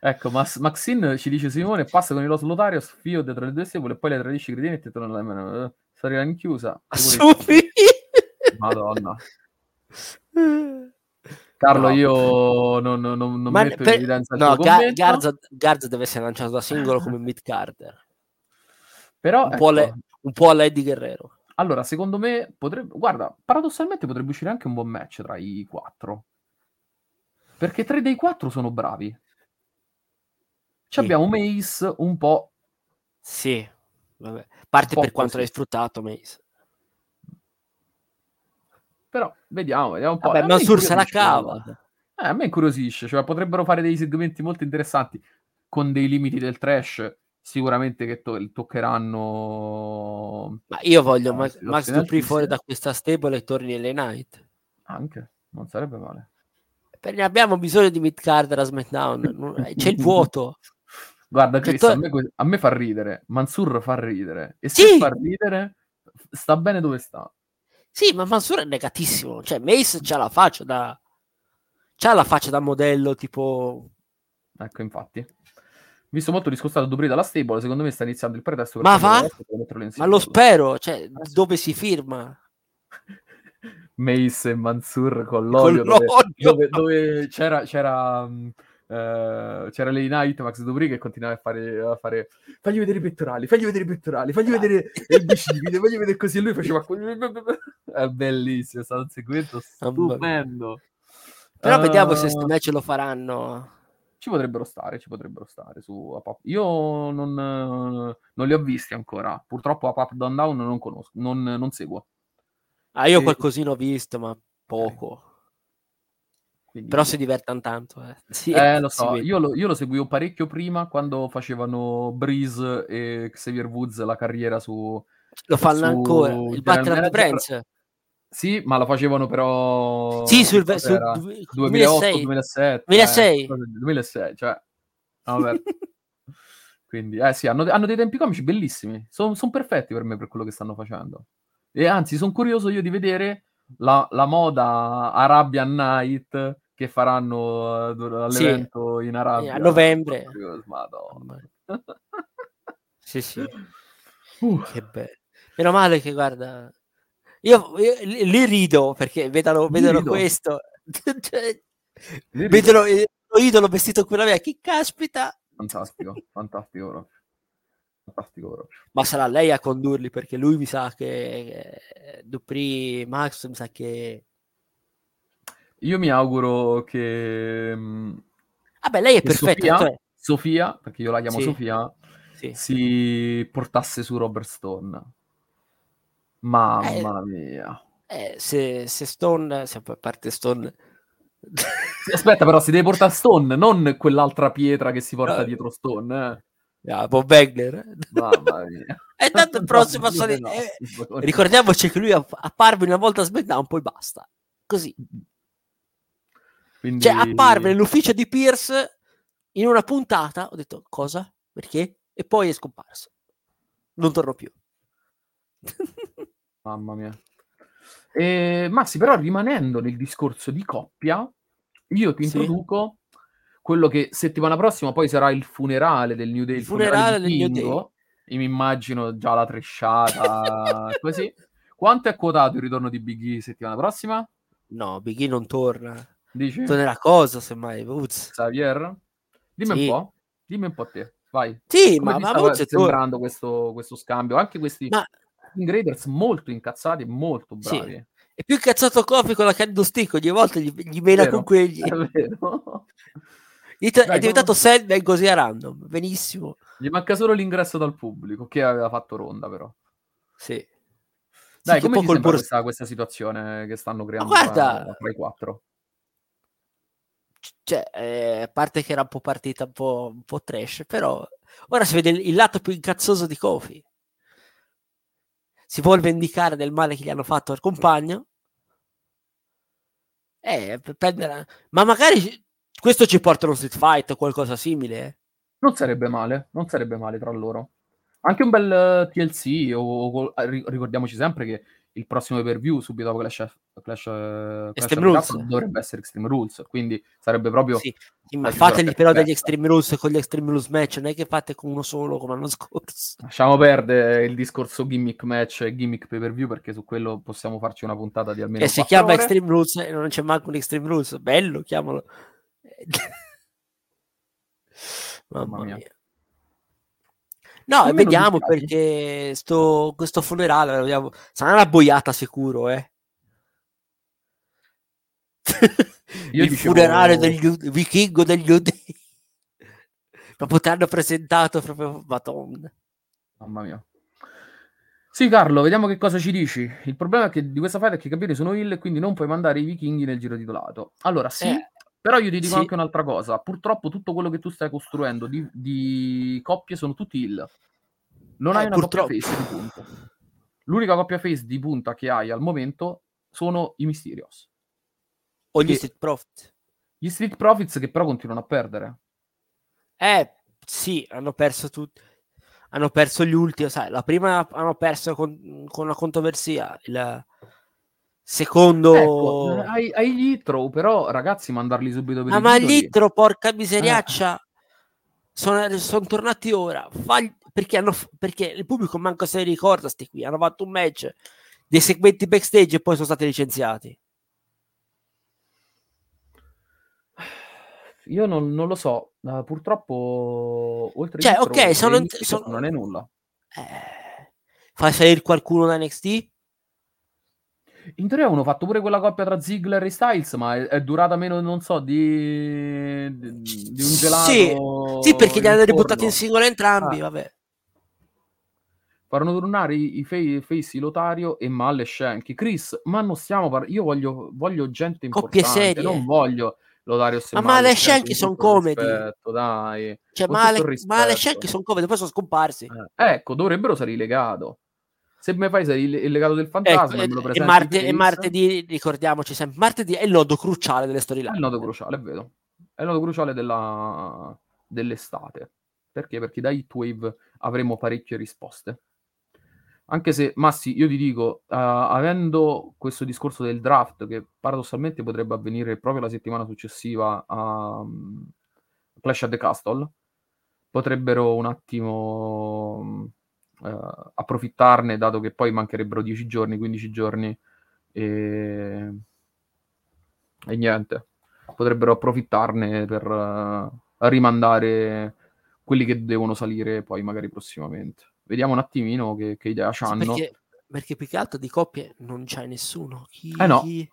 Ecco, Max, Maxine ci dice Simone, passa con il Los Lotarios, fio dietro le due stable e poi le tradisci credinetti e torna alla mano. Eh, sarà inchiusa. Assumi. Madonna. Carlo, no. io non, non, non Ma metto per... in evidenza il no, Ga- Garza, Garza, deve essere lanciato da singolo come mid Carter. Però, un, ecco. po le, un po' alla Eddie Guerrero. Allora, secondo me potrebbe. Guarda, paradossalmente potrebbe uscire anche un buon match tra i quattro. Perché tre dei quattro sono bravi. Ci sì. abbiamo Mace un po'. Sì, vabbè. Parte per quanto così. l'hai sfruttato, Mace. Però vediamo, vediamo un po'. Vabbè, Mansur se la cava. Eh, a me incuriosisce, cioè potrebbero fare dei segmenti molto interessanti con dei limiti del trash sicuramente che to- toccheranno. Ma io voglio eh, Max, Max Dupri fuori da questa stable e torni alle night. Anche, non sarebbe male. Perché abbiamo bisogno di mid-card a SmackDown, eh, c'è il vuoto. Guarda, Chris, to- a, me, a, me, fa ridere, Mansur fa ridere. E se sì! fa ridere, sta bene dove sta. Sì, ma Mansur è negatissimo. Cioè, Mace c'ha la faccia da... C'ha la faccia da modello, tipo... Ecco, infatti visto molto discostato Dubri dalla stable, secondo me sta iniziando il pretesto. Ma va? Ma lo spero, cioè, ah, dove si firma? Mace e Mansur con l'olio, con l'olio. Dove, dove, dove, c'era, c'era, uh, c'era Lady Night, Max Dubri che continuava a fare, a fare fagli vedere i pettorali, fagli vedere i pettorali, fagli vedere il bicipite, fagli vedere così e lui faceva è bellissimo, è stato un segmento stupendo. Però uh, vediamo se questo match lo faranno ci potrebbero stare, ci potrebbero stare su Up Io non, non li ho visti ancora. Purtroppo Up Down Down non conosco, non, non seguo. Ah, io e... qualcosina ho visto, ma poco. Quindi... Però si divertono tanto. Eh, sì, eh lo so, io lo, io lo, seguivo parecchio prima quando facevano Breeze e Xavier Woods la carriera su... Lo fanno su ancora, il Battle of Brands. Sì, ma lo facevano però... Sì, sul, sul 2008, 2007. 2006. Eh, 2006, cioè... Vabbè. Quindi, eh sì, hanno, hanno, dei tempi comici bellissimi. Sono son perfetti per me per quello che stanno facendo. E anzi, sono curioso io di vedere la, la moda Arabian Night che faranno uh, all'evento sì, in Arabia. A novembre. Madonna. sì, sì. Uh. Che bello. Meno male che, guarda, io, io li rido perché vedano, vedano questo. cioè, vedono lo idolo vestito con la mia, che caspita! Fantastico, fantastico proprio. Fantastico proprio. Ma sarà lei a condurli perché lui mi sa che eh, Dupri Max mi sa che io mi auguro che mm, Vabbè, lei è perfetta. Sofia, cioè... Sofia, perché io la chiamo sì. Sofia, sì. si portasse su Robert Stone. Mamma eh, mia. Eh, se, se Stone, se a parte Stone... Aspetta, però si deve portare Stone, non quell'altra pietra che si porta no. dietro Stone. Eh. Yeah, Bob Wagner. Mamma mia. e tanto il prossimo no, no, eh, ricordiamoci che lui apparve una volta a SmackDown, poi basta. Così. Quindi... Cioè, apparve nell'ufficio di Pierce in una puntata. Ho detto, cosa? Perché? E poi è scomparso. Non torno più. Mamma mia. Eh, Massi, però rimanendo nel discorso di coppia, io ti sì. introduco quello che settimana prossima poi sarà il funerale del New Day. Il, funerale, del New Day. E mi immagino già la tresciata, così. Quanto è quotato il ritorno di Big E settimana prossima? No, Big E non torna. Dici? Tornerà cosa, semmai, Woods. Xavier? Dimmi sì. un po'. Dimmi un po' te. Vai. Sì, Come ma, ma Woods sembrando questo, questo, scambio? Anche questi... Ma Graders molto incazzati e molto bravi. Sì. È più incazzato Kofi con la candlestick, ogni volta gli, gli mena con quelli. È vero. È, Dai, diventato no. Sandman così a random, benissimo. Gli manca solo l'ingresso dal pubblico, che aveva fatto ronda però. Sì. Dai, sì, come ti sembra questa, questa, situazione che stanno creando guarda, tra, i quattro? Cioè, eh, a parte che era un po' partita un po', un po' trash, però ora si vede il lato più incazzoso di Kofi si vuole vendicare del male che gli hanno fatto al compagno. Eh, prendere... Ma magari questo ci porta uno street fight o qualcosa simile. Eh. Non sarebbe male, non sarebbe male tra loro. Anche un bel uh, eh, TLC, o, o, ricordiamoci sempre che il prossimo per view subito dopo Clash, Clash, Clash Extreme Rules. dovrebbe essere Extreme Rules quindi sarebbe proprio sì, ma fategli però degli Extreme Rules con gli Extreme Rules match non è che fate con uno solo come l'anno scorso lasciamo perdere il discorso gimmick match e gimmick pay per view perché su quello possiamo farci una puntata di almeno e si chiama ore. Extreme Rules e non c'è manco un Extreme Rules bello chiamalo mamma, mamma mia. mia. No, vediamo perché sto, questo funerale vediamo, sarà una boiata sicuro, eh. Io il dicevo... funerale del vichingo degli Udei. proprio ti hanno presentato proprio Madonna. Mamma mia. Sì, Carlo, vediamo che cosa ci dici. Il problema è che di questa fight è che i campioni sono e quindi non puoi mandare i vichinghi nel giro titolato. Allora, sì, eh, però io ti dico sì. anche un'altra cosa. Purtroppo tutto quello che tu stai costruendo di, di coppie sono tutti heal. Non eh, hai una purtroppo. coppia face di punta. L'unica coppia face di punta che hai al momento sono i Mysterios. O gli Street Profits. Gli Street Profits che però continuano a perdere. Eh, sì, hanno perso tutti. Hanno perso gli ultimi, sai, la prima hanno perso con, con una controversia, il, Secondo ecco, eh, hai, hai gli Itro, però ragazzi, mandarli subito per ah, ma gli Itro, porca miseriaccia, eh. sono, sono, tornati ora. Fagli, perché, hanno, perché il pubblico manco se ne ricorda. Sti qui hanno fatto un match dei segmenti backstage e poi sono stati licenziati. Io non, non lo so, uh, purtroppo oltre cioè, ok, sono, sono, non è nulla. Eh, fai salire qualcuno da NXT? In teoria avevano fatto pure quella coppia tra Ziggler e Styles, ma è, è durata meno, non so, di, di, di un gelato. Sì, sì perché li hanno ributtati in singolo entrambi, ah. vabbè. Faranno tornare i, i Face Lotario e Malle Shanky. Chris, ma non stiamo parlando. Io voglio, voglio gente importante, Coppie serie. non voglio Lotario Ma Malle Shanky sono comedy. Rispetto, dai. Cioè, Male, Male Shanky sono comedy, poi sono scomparsi. Eh, ecco, dovrebbero essere rilegato. Se mi fai sei il, legato del fantasma, ecco, e, marte, e, martedì, ricordiamoci sempre, martedì è il nodo cruciale delle storyline. È il nodo cruciale, è vero. È il nodo cruciale della... dell'estate. Perché? Perché da Heatwave avremo parecchie risposte. Anche se, Massi, io ti dico, uh, avendo questo discorso del draft, che paradossalmente potrebbe avvenire proprio la settimana successiva a um, Clash at the Castle, potrebbero un attimo uh, approfittarne, dato che poi mancherebbero 10 giorni, 15 giorni, e, e niente, potrebbero approfittarne per uh, rimandare quelli che devono salire poi magari prossimamente. Vediamo un attimino che, che idea hanno. Perché, perché più che altro di coppie non c'è nessuno. Chi, eh no. Chi...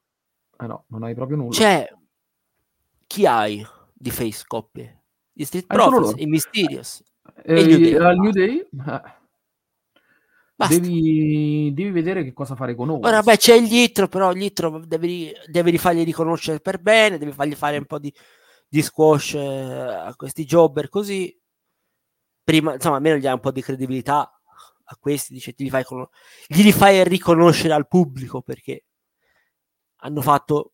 Eh no, non hai proprio nulla. C'è chi hai di face coppie? Gli Street eh, Profits, i Mysterious. Eh, e il New Day. New Day eh. Devi, devi, vedere che cosa fare con Owens. Ora, beh, c'è il Litro, però il Litro devi, devi fargli riconoscere per bene, devi fargli fare un po' di, di squash eh, a questi jobber così prima, insomma, almeno gli dai un po' di credibilità a questi, dice, li fai, con... gli fai riconoscere al pubblico perché hanno fatto,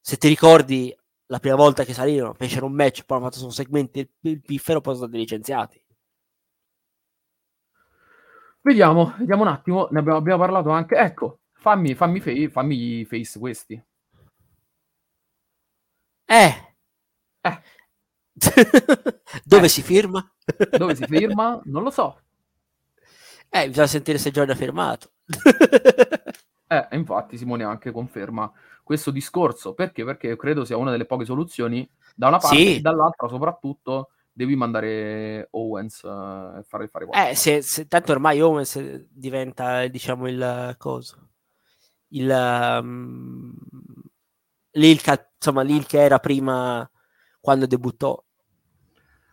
se ti ricordi, la prima volta che salirono, fecero un match, poi hanno fatto un segmento il, il piffero, poi sono stati licenziati. Vediamo, vediamo un attimo, ne abbiamo, abbiamo parlato anche, ecco, fammi, fammi, fa- fammi face questi. Eh. Eh. Dove eh. si firma? Dove si firma? Non lo so. Eh, bisogna sentire se Giorgio ha firmato. eh, infatti Simone anche conferma questo discorso. Perché? Perché credo sia una delle poche soluzioni da una parte sì. e dall'altra soprattutto devi mandare Owens uh, e fare fare qualcosa. Eh, se, se, tanto ormai Owens diventa, diciamo, il coso. Il... Um, l'il, insomma, l'il che era prima quando debuttò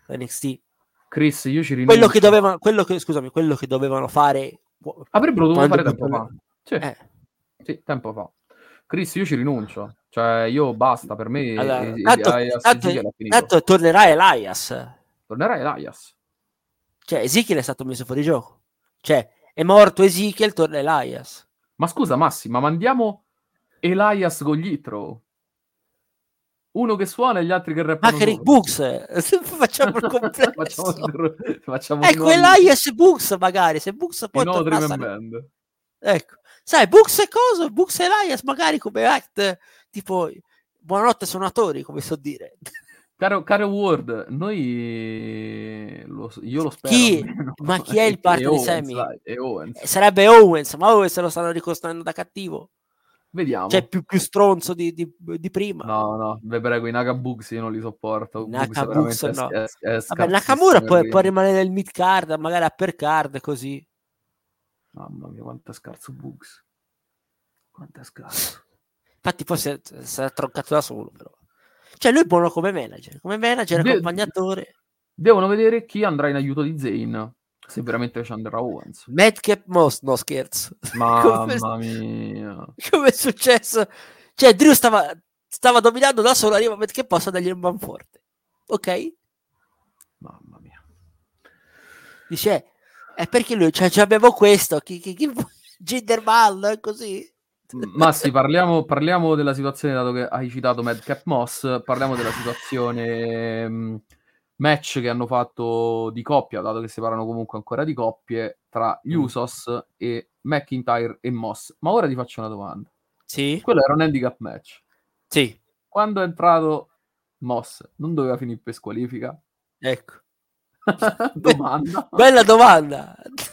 NXT. Chris, io ci rinuncio. Quello che dovevano, quello che, scusami, quello che dovevano fare... Avrebbero dovuto fare tempo fa. Sì. Eh. sì, tempo fa. Chris, io ci rinuncio. Cioè, io basta, per me... Allora, e, tanto, Elias, tanto, tanto tornerà Elias. Tornerà Elias. Cioè, Ezekiel è stato messo fuori gioco. Cioè, è morto Ezekiel, torna Elias. Ma scusa, Massi, ma mandiamo Elias con gli throw? uno che suona e gli altri che rappano. Anche Rick Books, facciamo il complesso. facciamo, facciamo ecco, Elias Books magari, se Books poi tornasse... Band. Ecco, sai, Books e cosa? Books e Elias magari come act, tipo, buonanotte suonatori, come so dire. Caro, caro Ward, noi lo, io lo spero. Chi? Ma chi è il partner di Sammy? Sarebbe Owens, ma Owens lo stanno ricostruendo da cattivo. Vediamo. Cioè, più, più stronzo di, di, di, prima. No, no, vi prego, i Nakabugs io non li sopporto. Nakabugs no. È, è, è Vabbè, Nakamura può, può, rimanere nel mid card, magari upper card, così. Mamma mia, quanto è scarso Bugs. Quanto è scarso. Infatti poi si è troncato da solo, però. Cioè, lui è buono come manager. Come manager, De- accompagnatore. Devono vedere chi andrà in aiuto di Zane se veramente Chandra Owens. Madcap Moss, no scherzo. Mamma mia. Come è successo? Cioè, Drew stava, stava dominando da solo, arriva Madcap possa dargli un man forte. Ok? Mamma mia. Dice, è perché lui, cioè, abbiamo questo, chi, chi, chi... Gindermal, così. Ma sì, parliamo, parliamo, della situazione, dato che hai citato Madcap Moss, parliamo della situazione... Mh, mm, match che hanno fatto di coppia, dato che si parlano comunque ancora di coppie, tra gli mm. Usos e McIntyre e Moss. Ma ora ti faccio una domanda. Sì. Quello era un handicap match. Sì. Quando è entrato Moss, non doveva finire per squalifica? Ecco. domanda. Bella domanda.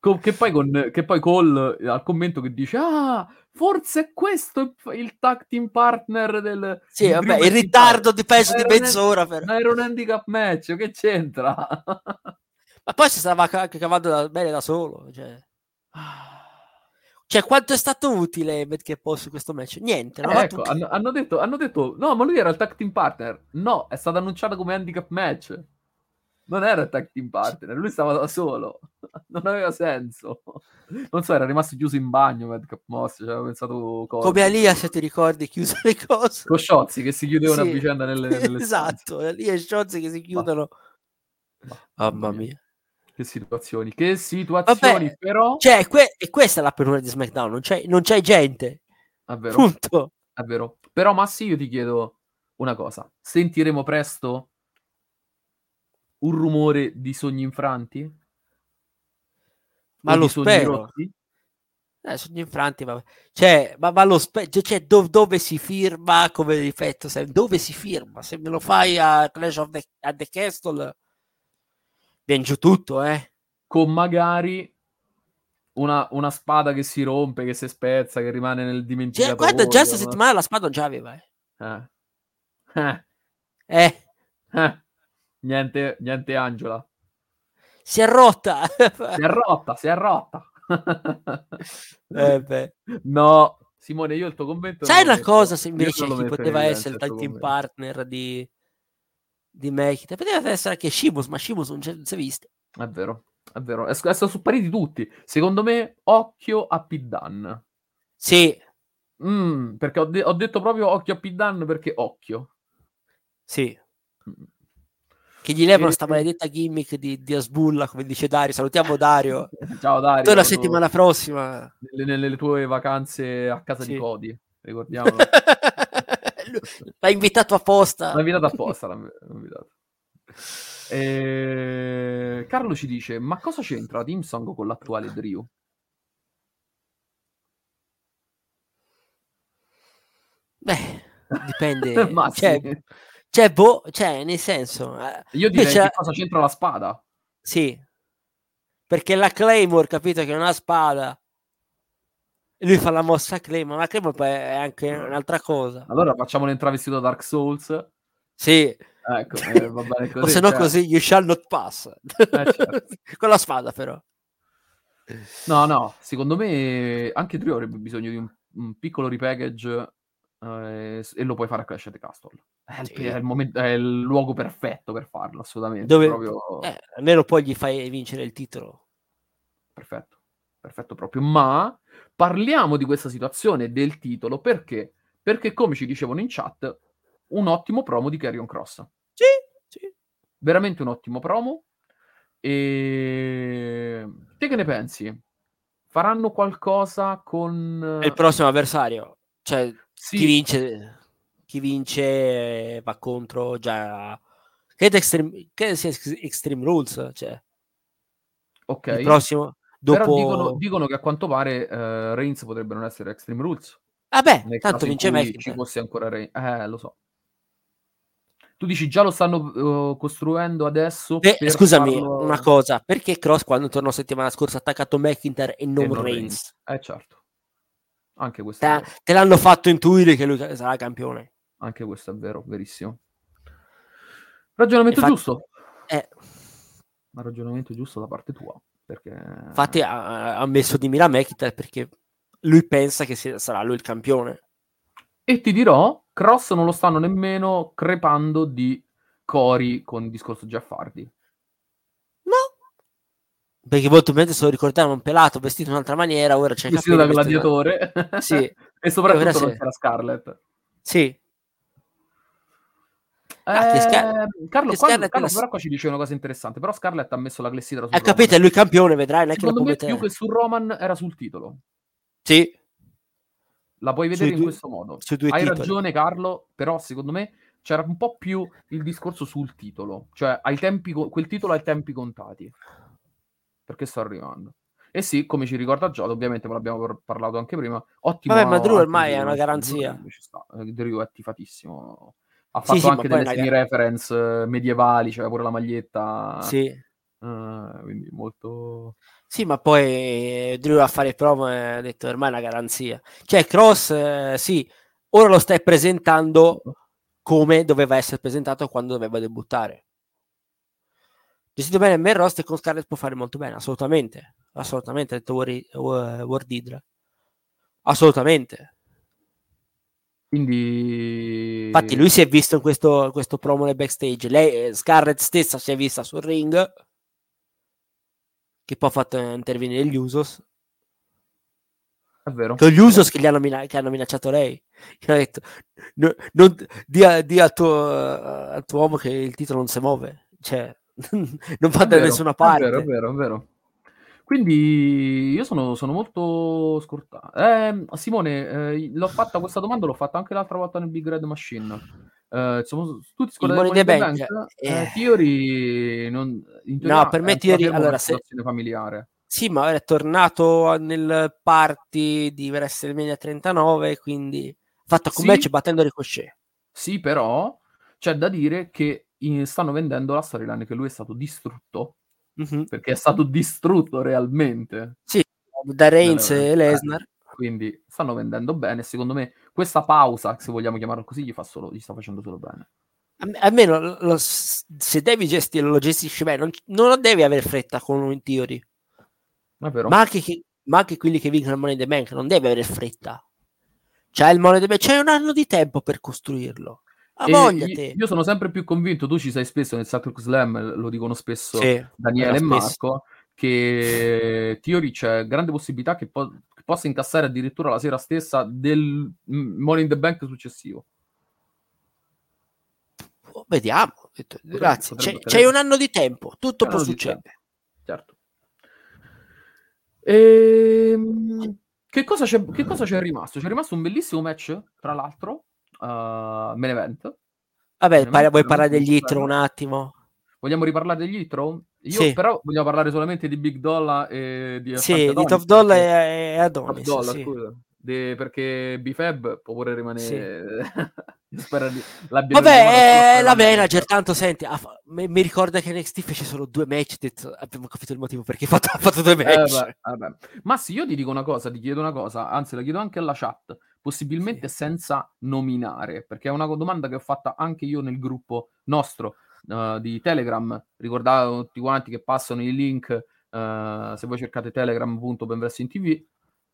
che, poi con, che poi Cole al commento che dice ah forse è questo il tag team partner del sì vabbè il ritardo di peso di mezz'ora per... era un handicap match che c'entra ma poi si stava anche cavando da, bene da solo cioè. Cioè, quanto è stato utile Medcare Paul su questo match? Niente? Eh, ecco, hanno, hanno, detto, hanno detto, no, ma lui era il tag team partner. No, è stato annunciato come handicap match. Non era tag team partner, lui stava da solo. Non aveva senso. Non so, era rimasto chiuso in bagno Madcap Moss, cioè, avevo pensato cosa. Come Alia, se ti ricordi, chiuse le cose. Con Sciozzi che si chiudevano sì. a vicenda nelle, nelle Esatto, Alia e Sciozzi che si chiudono. Mamma mia che situazioni, che situazioni, Vabbè, però. Cioè, que- e questa è la perura di SmackDown, non c'è, non c'è gente. È vero. Punto. È vero. Però, Massi, io ti chiedo una cosa: sentiremo presto un rumore di sogni infranti? Ma o lo spero. Eh, sogni infranti, vabbè. Cioè, ma, ma lo spe- cioè, do- dove si firma come difetto? Se- dove si firma? Se me lo fai a Clash of the, at the Castle viene giù tutto, eh. Con magari una, una, spada che si rompe, che si spezza, che rimane nel dimenticatoio. Cioè, guarda, già questa settimana la spada già aveva, eh. Eh. Eh. eh. Niente, niente Angela. Si è rotta. si è rotta, si è rotta. eh no, Simone, io il tuo commento... Sai una cosa se invece chi poteva essere il team partner di di Mekita. Poteva essere anche Shimus, ma Shimus non, non si è visto. È vero, è vero. È, è stato spariti tutti. Secondo me, occhio a Pidan. Sì. Mm, perché ho, de- ho, detto proprio occhio a Pidan perché occhio. Sì. Mm. Che gli levano sta maledetta gimmick di, di Asbulla, come dice Dario. Salutiamo Dario. Ciao Dario. Poi la settimana prossima. Nelle, nelle, tue vacanze a casa sì. di Cody, ricordiamo. L'ha invitato apposta. L'ha invitato apposta. L'ha invitato. E... Carlo ci dice: Ma cosa c'entra Team Song con l'attuale Drew? Beh, dipende. Ma cioè, sì. Cioè, boh, cioè, nel senso. Eh, Io direi che cosa c'entra la spada? Sì. Perché la Claymore, capito che è una spada e lui fa la mossa Claymore, ma Claymore poi è anche un'altra cosa. Allora facciamolo in travestito da Dark Souls. Sì. Ecco, eh, va bene così. o se no cioè... così, you shall not pass. Eh, certo. Con la spada però. No, no, secondo me anche Trio avrebbe bisogno di un, un piccolo repackage eh, e lo puoi fare a Clash the Castle. È, sì. il, è, il momento, è, il, luogo perfetto per farlo, assolutamente. Dove, proprio... eh, almeno poi gli fai vincere il titolo. Perfetto, perfetto proprio. Ma Parliamo di questa situazione del titolo perché? Perché, come ci dicevano in chat, un ottimo promo di Carrion Cross. Sì, sì. Veramente un ottimo promo. E te che ne pensi? Faranno qualcosa con il prossimo avversario? Cioè, sì. chi vince chi vince va contro già che Extreme, che sia Extreme Rules, cioè. Ok. Il prossimo Dopo... Però dicono, dicono, che a quanto pare uh, Reigns potrebbe non essere Extreme Rules. Vabbè, ah tanto vince McIntyre. Ci fosse ancora Reigns. Eh, lo so. Tu dici già lo stanno uh, costruendo adesso? Beh, scusami, farlo... una cosa. Perché Cross quando tornò settimana scorsa ha attaccato McIntyre e non, e non Reigns? Reigns? Eh, certo. Anche questo te, te l'hanno fatto intuire che lui sarà campione. Anche questo è vero, verissimo. Ragionamento Infatti, giusto. Eh. Ma ragionamento giusto da parte tua. Perché... Infatti ha, ha messo di mira McIntyre perché lui pensa che sia, sarà lui il campione. E ti dirò, Cross non lo stanno nemmeno crepando di cori con il discorso. No. Perché molto bene se lo ricordavano pelato, vestito in un'altra maniera, ora c'è Vestito da gladiatore. Sì. e soprattutto non c'era Scarlett. Sì. Ah, eh, Scar- Carlo, quando, Carlo però qua ci dice una cosa interessante, però Scarlett ha messo la clessidra su Hai capito, è lui campione, vedrai, non è Secondo me più che su Roman era sul titolo. Sì. La puoi vedere in questo modo. Hai titoli. ragione Carlo, però secondo me c'era un po' più il discorso sul titolo, cioè ai tempi, quel titolo ai tempi contati. Perché sto arrivando. E sì, come ci ricorda Giotto, ovviamente ve l'abbiamo parlato anche prima. Ottimo. Vabbè, ma Drew ormai è una garanzia. Drew è tifatissimo ha fatto sì, anche delle semi reference eh, medievali, c'era pure la maglietta. Sì. Uh, quindi molto... Sì, ma poi Drew a fare promo ha detto ormai è una garanzia. Cioè, Cross, eh, sì, ora lo stai presentando come doveva essere presentato quando doveva debuttare. Gestito bene il e con Scarlett può fare molto bene, assolutamente. Assolutamente, ha detto War, War, War Didra. Assolutamente. Quindi... Infatti lui si è visto in questo, questo promo nel backstage. Lei, eh, Scarlett stessa si è vista sul ring, che poi ha fatto intervenire gli Usos. È vero. Con gli Usos che, gli hanno, mina- che hanno minacciato lei. Che ha detto, no, non, di, di al, tuo, al tuo uomo che il titolo non si muove. Cioè, non va da nessuna parte. È vero, è vero, è vero. Quindi io sono, sono molto scortato. Eh, Simone, eh, l'ho fatta questa domanda, l'ho fatta anche l'altra volta nel Big Red Machine. Eh, siamo tutti scordati di Bank. Bank. Eh, eh. Theory non, no, per me Theory allora se... familiare. Sì, ma è tornato nel party di WrestleMania 39, quindi fatto un sì, match battendo Ricochet. Sì, però c'è da dire che in, stanno vendendo la storyline che lui è stato distrutto mm-hmm. perché è stato distrutto realmente. Sì, da Reigns e Lesnar. Quindi stanno vendendo bene. Secondo me, questa pausa, se vogliamo chiamarla così, gli, fa solo, gli sta facendo solo bene. Almeno lo, lo, se devi gestire, lo gestisci bene, non, non devi avere fretta con un theory. Ma, ma, anche chi, ma anche quelli che vincono il Money the Bank non devi avere fretta. C'è il Money the Bank, c'è un anno di tempo per costruirlo. Io, io, sono sempre più convinto, tu ci sei spesso nel Sacro Slam, lo dicono spesso sì, Daniele e Marco, che Theory c'è grande possibilità che, po- che, possa incassare addirittura la sera stessa del Money in the Bank successivo. Oh, vediamo, grazie. Potrebbe, c'è, c'è, un anno di tempo, tutto può succedere. Certo. Ehm, che, cosa c'è, che cosa c'è rimasto? C'è rimasto un bellissimo match, tra l'altro, uh, main event. Vabbè, par- vuoi parlare degli intro un attimo? Vogliamo riparlare degli intro? Io sì. però vogliamo parlare solamente di Big Dolla e di Sì, Adonis, di Top Dolla e, Adonis. Top Dollar, sì. scusa. De, perché Bifab può pure rimanere sì. di... vabbè eh, la manager tanto senti fa... mi, mi, ricorda che NXT fece solo due match detto, abbiamo capito il motivo perché ha fatto, fatto due match eh, vabbè, vabbè. ma sì io ti dico una cosa ti chiedo una cosa anzi la chiedo anche alla chat possibilmente sì. senza nominare, perché è una domanda che ho fatta anche io nel gruppo nostro uh, di Telegram. Ricordate tutti quanti che passano i link, uh, se voi cercate telegram.openwrestlingtv,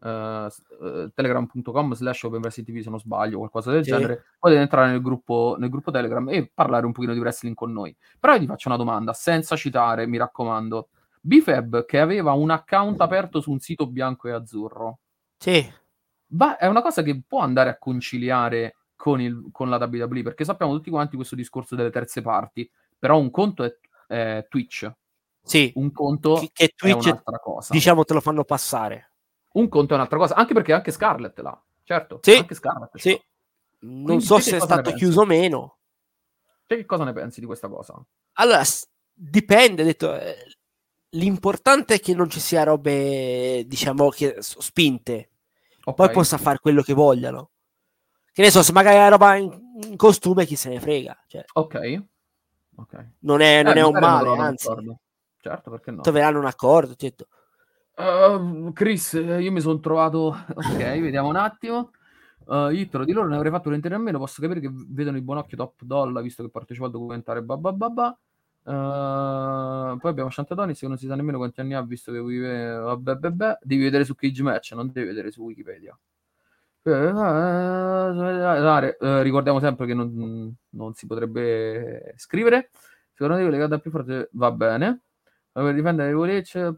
uh, eh, telegram.com slash openwrestlingtv se non sbaglio, qualcosa del sì. genere, potete entrare nel gruppo, nel gruppo Telegram e parlare un pochino di wrestling con noi. Però io ti faccio una domanda, senza citare, mi raccomando. Bifab che aveva un account aperto su un sito bianco e azzurro. Sì va, è una cosa che può andare a conciliare con, il, con la WWE, perché sappiamo tutti quanti questo discorso delle terze parti, però un conto è, è Twitch. Sì, un conto che, Twitch, è un'altra cosa. Diciamo te lo fanno passare. Un conto è un'altra cosa, anche perché anche Scarlett là, certo. Sì, anche Scarlett sì. Non so se è stato chiuso o meno. Te che cosa ne pensi di questa cosa? Allora, dipende, detto, eh, l'importante è che non ci sia robe, diciamo, che, spinte Okay. Poi possa fare quello che vogliano. Che ne so, se magari è roba in, in costume, chi se ne frega. Cioè, ok. okay. Non è, non eh, è un male, anzi. Certo, perché no? Troveranno un accordo. Certo. Uh, Chris, io mi sono trovato... Ok, vediamo un attimo. Uh, Italo, di loro ne avrei fatto volentieri a meno. Posso capire che vedono il buon occhio top doll, visto che partecipa al documentario. Babababa. Uh, poi abbiamo Shantatonis che non si sa nemmeno quanti anni ha visto che vive vabbè, vabbè, devi vedere su Cage Match non devi vedere su Wikipedia. Uh, ricordiamo sempre che non, non, si potrebbe scrivere. Secondo me legata più forte va bene. Per difendere volecce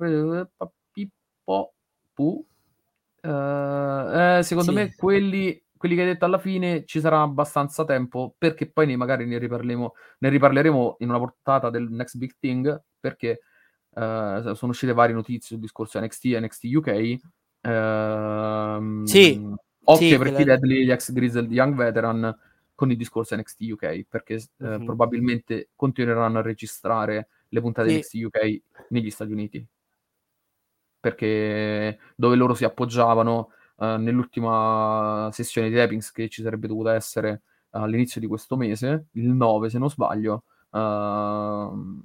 Pippo Pu. Eh, secondo sì. me quelli quelli che hai detto alla fine ci sarà abbastanza tempo perché poi ne, magari ne, riparleremo, ne riparleremo in una portata del Next Big Thing perché uh, sono uscite varie notizie sul discorso NXT e NXT UK. Uh, sì, occhio sì, per chi Deadly, gli ex Grizzled Young Veteran con il discorso NXT UK perché uh-huh. probabilmente continueranno a registrare le puntate sì. NXT UK negli Stati Uniti perché dove loro si appoggiavano uh, nell'ultima sessione di tapings che ci sarebbe dovuta essere all'inizio di questo mese, il 9 se non sbaglio, uh,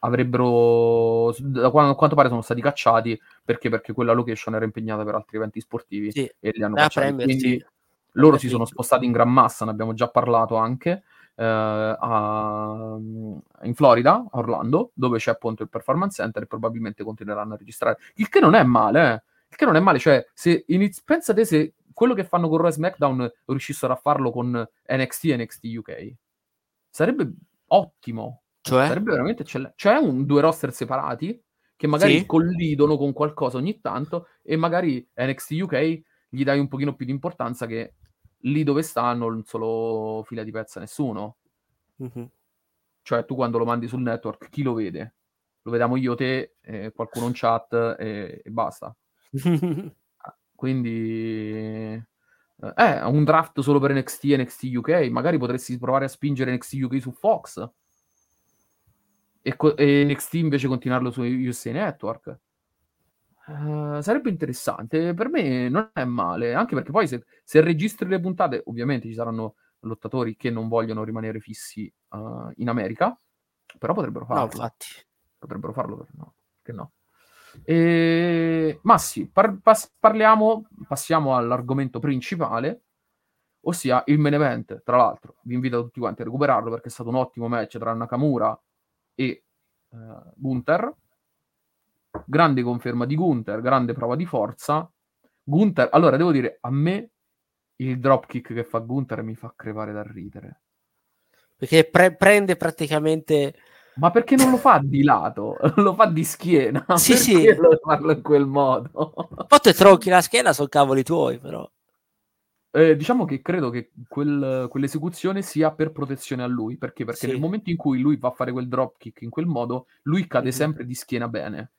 avrebbero, da quanto pare sono stati cacciati perché, perché quella location era impegnata per altri eventi sportivi sì. e li hanno da cacciati. Premier, Quindi sì. loro si sono spostati in gran massa, ne abbiamo già parlato anche. Uh, a, in Florida, a Orlando, dove c'è appunto il Performance Center e probabilmente continueranno a registrare. Il che non è male, eh che non è male, cioè, se iniz- pensa te se quello che fanno con Raw e SmackDown riuscissero a farlo con NXT e NXT UK. Sarebbe ottimo. Cioè? Sarebbe veramente eccellente. Cioè, un, due roster separati che magari Sì. collidono con qualcosa ogni tanto e magari NXT UK gli dai un pochino più di importanza che lì dove stanno non solo fila di pezza nessuno. Mhm. Cioè, tu quando lo mandi sul network, chi lo vede? Lo vediamo io, te, eh, qualcuno in chat e, e basta. Quindi eh, eh, un draft solo per NXT e NXT UK. Magari potresti provare a spingere NXT UK su Fox e, co- e NXT invece continuarlo su USA Network. Eh, sarebbe interessante. Per me non è male, anche perché poi se, se registri le puntate, ovviamente ci saranno lottatori che non vogliono rimanere fissi eh, in America, però potrebbero no, farlo. infatti. Potrebbero farlo, per- no, perché no? E... Ma sì, par- pas- parliamo, passiamo all'argomento principale, ossia il main event. Tra l'altro, vi invito tutti quanti a recuperarlo perché è stato un ottimo match tra Nakamura e eh, Gunther. Grande conferma di Gunther, grande prova di forza. Gunther, allora devo dire, a me il dropkick che fa Gunther mi fa crepare da ridere. Perché pre- prende praticamente... Ma perché non lo fa di lato? Lo fa di schiena. Sì, perché sì. lo farlo in quel modo? Poi te tronchi la schiena, sono cavoli tuoi, però. Eh, diciamo che credo che quel- quell'esecuzione sia per protezione a lui, perché? Perché Sì. nel momento in cui lui va a fare quel dropkick in quel modo, lui cade Mhm. sempre di schiena bene.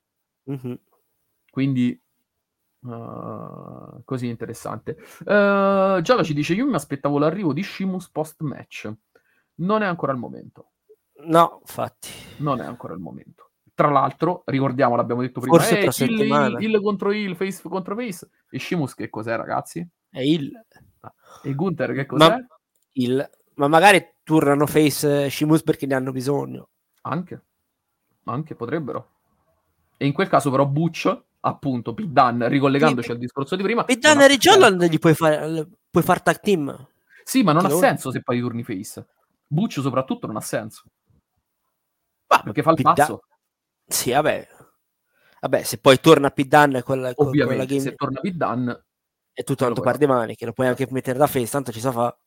Mhm. Quindi uh, così interessante. Uh, Giada ci dice: Io mi aspettavo l'arrivo di Shimus post match. Non è ancora il momento. No, infatti. Non è ancora il momento. Tra l'altro, ricordiamo, l'abbiamo detto prima, Forse eh, tra settimana. heel, heel contro heel, face contro face. E Shimus che cos'è, ragazzi? È il... E Gunther che cos'è? Ma, il... Ma magari turrano face eh, Shimus perché ne hanno bisogno. Anche. Anche potrebbero. E in quel caso però Butch, appunto, Dunne, ricollegandoci Sì, al discorso di prima... Dan ha e Holland senso. gli puoi fare, puoi far tag team. Sì, ma non ha Che lo- senso se poi turni face. Butch soprattutto non ha senso. Ma Perché fa il Pete pazzo. Sì, vabbè. Vabbè, se poi torna Dunne con con- la Ovviamente, game se torna Dunne... è tutto altro par di maniche, lo puoi anche mettere da face, tanto ci sa fa.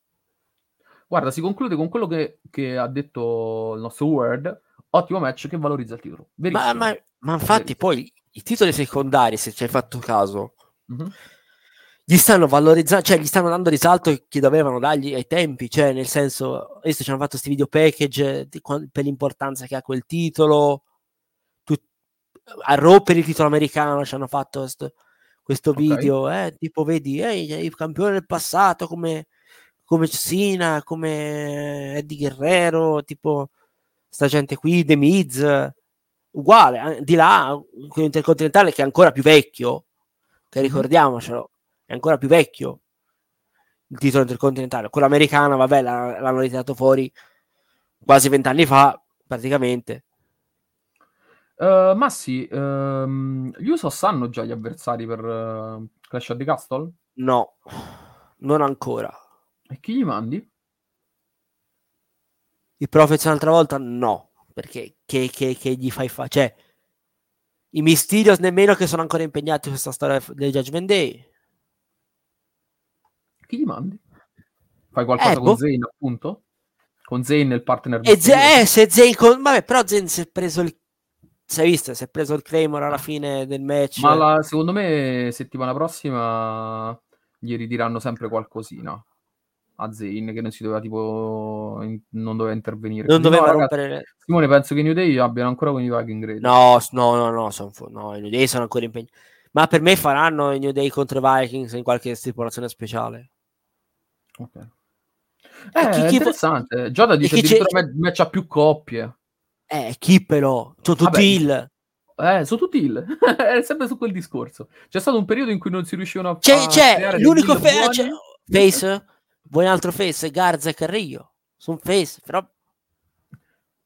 Guarda, si conclude con quello che, che ha detto il nostro Word. Ottimo match che valorizza il titolo. Ma, ma- ma infatti Verissimo. poi i titoli secondari, se ci hai fatto caso, Mhm. Gli stanno valorizzando, cioè gli stanno dando risalto che dovevano dargli ai tempi, cioè nel senso, adesso ci hanno fatto questi video package di quan- per l'importanza che ha quel titolo, tu- a Raw per il titolo americano ci hanno fatto questo, questo Ok. video, eh, tipo vedi, eh, i campioni del passato come, come Cena, come Eddie Guerrero, tipo sta gente qui, The Miz, uguale, eh, di là, quello intercontinentale che è ancora più vecchio, che ricordiamocelo, è ancora più vecchio il titolo intercontinentale. Quello americano, vabbè, l'ha- l'hanno ritirato fuori quasi vent'anni fa, praticamente. Eh, ma sì, ehm, gli Usos sanno già gli avversari per eh, Clash of the Castle? No, non ancora. E chi gli mandi? I Profits un'altra volta no, perché che, che- che gli fai fare? Cioè, i Mysterios nemmeno che sono ancora impegnati in questa storia del Judgment Day. Chi gli mandi? Fai qualcosa Eh, con boh. Zayn, appunto? Con Zayn il partner E Z- eh, se Zayn con... Vabbè, però Zayn si è preso il... Si è visto? Si è preso il Claymore alla fine del match. Ma la- secondo me settimana prossima gli ridiranno sempre qualcosina a Zayn che non si doveva tipo in- non doveva intervenire. non doveva no, ragazzi, rompere... Simone, penso che i New Day abbiano ancora con i Viking Raiders. No, no, no, no, sono fu- no, i New Day sono ancora impegnati. Ma per me faranno i New Day contro i Vikings in qualche stipulazione speciale. Ok. Eh, chi- interessante. Giada dice me- match a più coppie. Eh, chi però? Sono tutti Vabbè, il... Eh, su tutti il. è sempre su quel discorso. C'è stato un periodo in cui non si riuscivano a, C'è, c'è l'unico fe- c'è- face. Vuoi un altro face? Garza e Carrillo. Sono face, però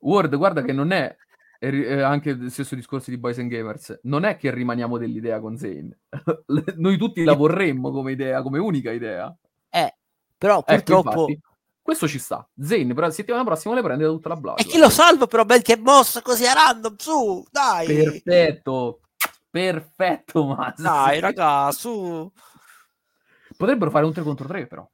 Word, guarda che non è, è anche il stesso discorso di Boys and Gamers, non è che rimaniamo dell'idea con Zayn. Noi tutti la vorremmo come idea, come unica idea. Però Ecco, purtroppo infatti, questo ci sta. Zayn, però settimana prossima le prende da tutta la e Bloodline. chi lo salva però bel che mossa così a random su, dai. Perfetto. Perfetto, Mas. Dai, raga, su. Potrebbero fare un 3 contro 3, però.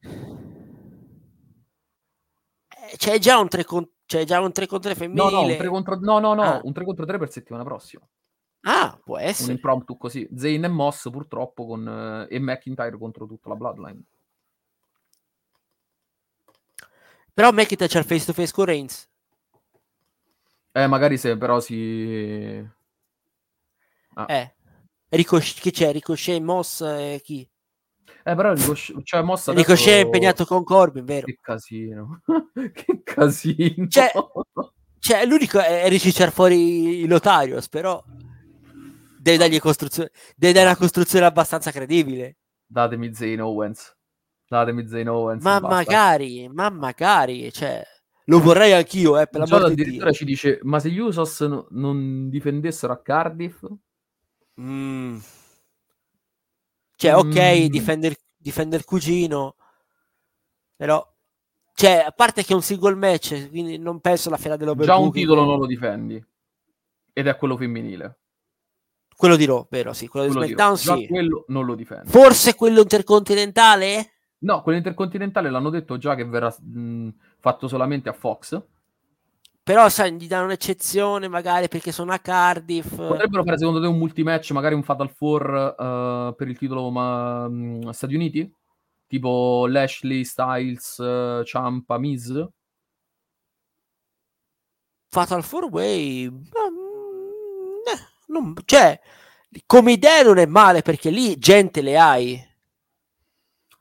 Eh, C'è già un 3 contro c'è già un 3 contro 3 femminile. No, no, un 3 contro, no, no, no, Ah. un 3 contro 3 per settimana prossima. Ah, può Un essere. impromptu così. Zayn e Moss purtroppo con, eh, e McIntyre contro tutta la Bloodline. Però McIntyre c'è il face to face con Reigns. Eh, magari se però si... Ah. Eh. Ricochet, chi c'è? Ricochet, Moss e chi? Eh, però Ricochet, cioè, Moss adesso... Ricochet è impegnato con Corbin, vero? Che casino. che casino. Cioè- Cioè, l'unico è ricicciare fuori i Lotarios, però deve dargli costruzione, deve dare una costruzione abbastanza credibile. Datemi Zayn Owens. Datemi Zayn Owens. Ma magari, ma magari, cioè, lo vorrei anch'io, eh, per l'amor di addirittura Dio. ci dice, ma se gli Usos no- non difendessero a Cardiff? Mm. Cioè, ok, Mm. difende il, difende il cugino, però, cioè, a parte che è un single match, quindi non penso alla finale Già un titolo non lo difendi. Ed è quello femminile. Quello di Raw, vero? Sì, quello di Quello di- SmackDown, sì. quello non lo difendi. Forse quello intercontinentale? No, quello intercontinentale l'hanno detto già che verrà mh, fatto solamente a Fox. Però, sai, gli danno un'eccezione magari perché sono a Cardiff. Potrebbero fare secondo te un multimatch, magari un Fatal Four eh, per il titolo ma, mh, Stati Uniti? Tipo Lashley, Styles, eh, Ciampa, Miz? Fatal Four Way. mm, eh, non- cioè, come idea non è male perché lì gente le hai.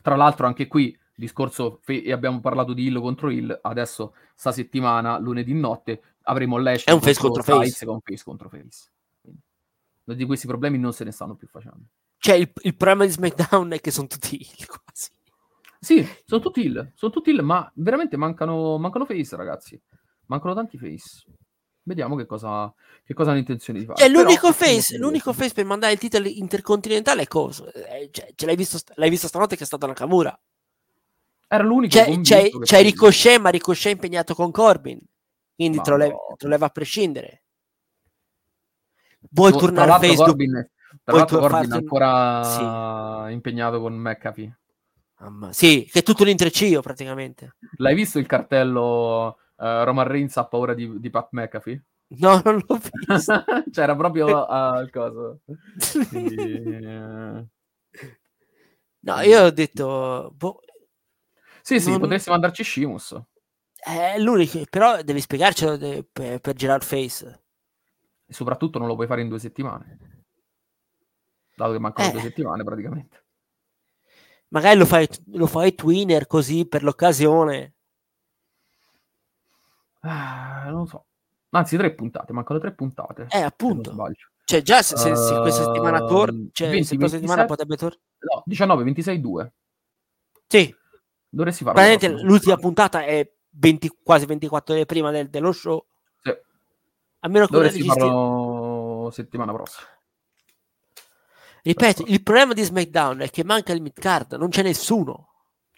Tra l'altro anche qui discorso fe- e abbiamo parlato di Hill contro Hill, adesso sta settimana, lunedì notte, avremo Lashley È un face contro face. Un face contro face. Quindi, di questi problemi non se ne stanno più facendo. Cioè, il, il problema di SmackDown è che sono tutti heel, quasi. Sì, sono tutti Hill, sono tutti Hill, ma veramente mancano, mancano face, ragazzi. Mancano tanti face. Vediamo che cosa, che cosa hanno intenzione di fare. Cioè, Però- l'unico face, l'unico face per mandare il titolo intercontinentale è cosa? Eh, cioè, ce l'hai visto, st- l'hai visto stanotte che è stata Nakamura. Era l'unico C'è, c'è, c'è Ricochet, ma Ricochet è impegnato con Corbin. Quindi te lo, levi, Madonna. te lo levi a prescindere. Vuoi Tra tornare l'altro face? dopo- Corbin, tra l'altro Corbin è ancora impegnato con McAfee. Mamma- Sì, che è tutto l'intreccio praticamente. L'hai visto il cartello eh, Roman Reigns ha paura di, di Pat McAfee? No, non l'ho visto. C'era proprio al coso. Quindi, eh, No, io ho detto, boh, Sì, sì, Non- potresti mandarci Shimus. è l'unico, però devi spiegarcelo de- per, per girare face. E soprattutto non lo puoi fare in due settimane. Dato che mancano Eh. due settimane praticamente. Magari lo fai, lo fai twinner così per l'occasione. Ah, non so. Anzi, tre puntate, mancano tre puntate. Eh, se appunto. Cioè, già se, se- se questa settimana torna, Ehm, cioè, 20, se questa settimana 27. potrebbe tornare. No, 19, 26, 2. Sì, Dovresti farlo. praticamente l'ultima settimana. puntata è 20 quasi 24 ore prima del- dello show. Sì. A meno che non Dovresti registi- farlo settimana prossima. Ripeto, il problema di SmackDown è che manca il mid card, non c'è nessuno.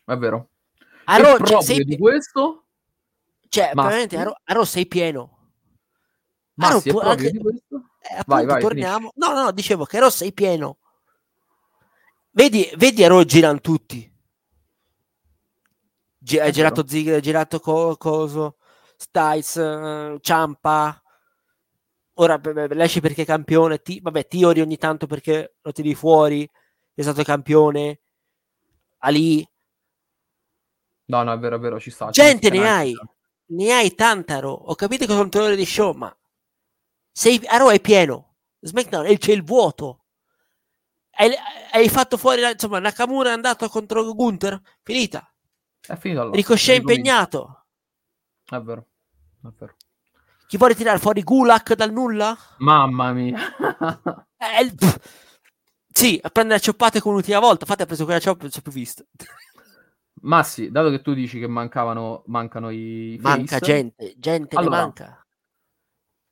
È vero. A e Raw, cioè, sei, di questo, cioè, Massi? veramente, a Raw, a Raw sei pieno. ma Ah, proprio anche-. Eh, appunto, Vai, vai, torniamo. No, no, dicevo che a Raw sei pieno. Vedi, vedi a Raw girano tutti. Ha È girato Ziggler, girato Co- Coso, Styles, eh, Ciampa. Ora beh, Lashley perché è campione. T- vabbè, Tiori ogni tanto perché lo tiri fuori. È stato campione. Ali. No, no, è vero, è vero, ci sta. Gente ne hai. sta. Ne hai tanta a Raw. Ho capito che sono tre ore di show, ma sei, a Raw è pieno. SmackDown e c'è il vuoto. Hai, hai fatto fuori, la- insomma, Nakamura è andato contro Gunther. Finita. È finito allora. Ricochet Ricominci. impegnato. È vero. È vero. Chi vuole tirare fuori Gulak dal nulla? Mamma mia. Eh, pff. sì, a prendere cioppate come l'ultima volta. Infatti ha preso quella cioppa non si è più visto. Ma sì, dato che tu dici che mancavano, mancano i Manca face, gente, gente Allora, manca.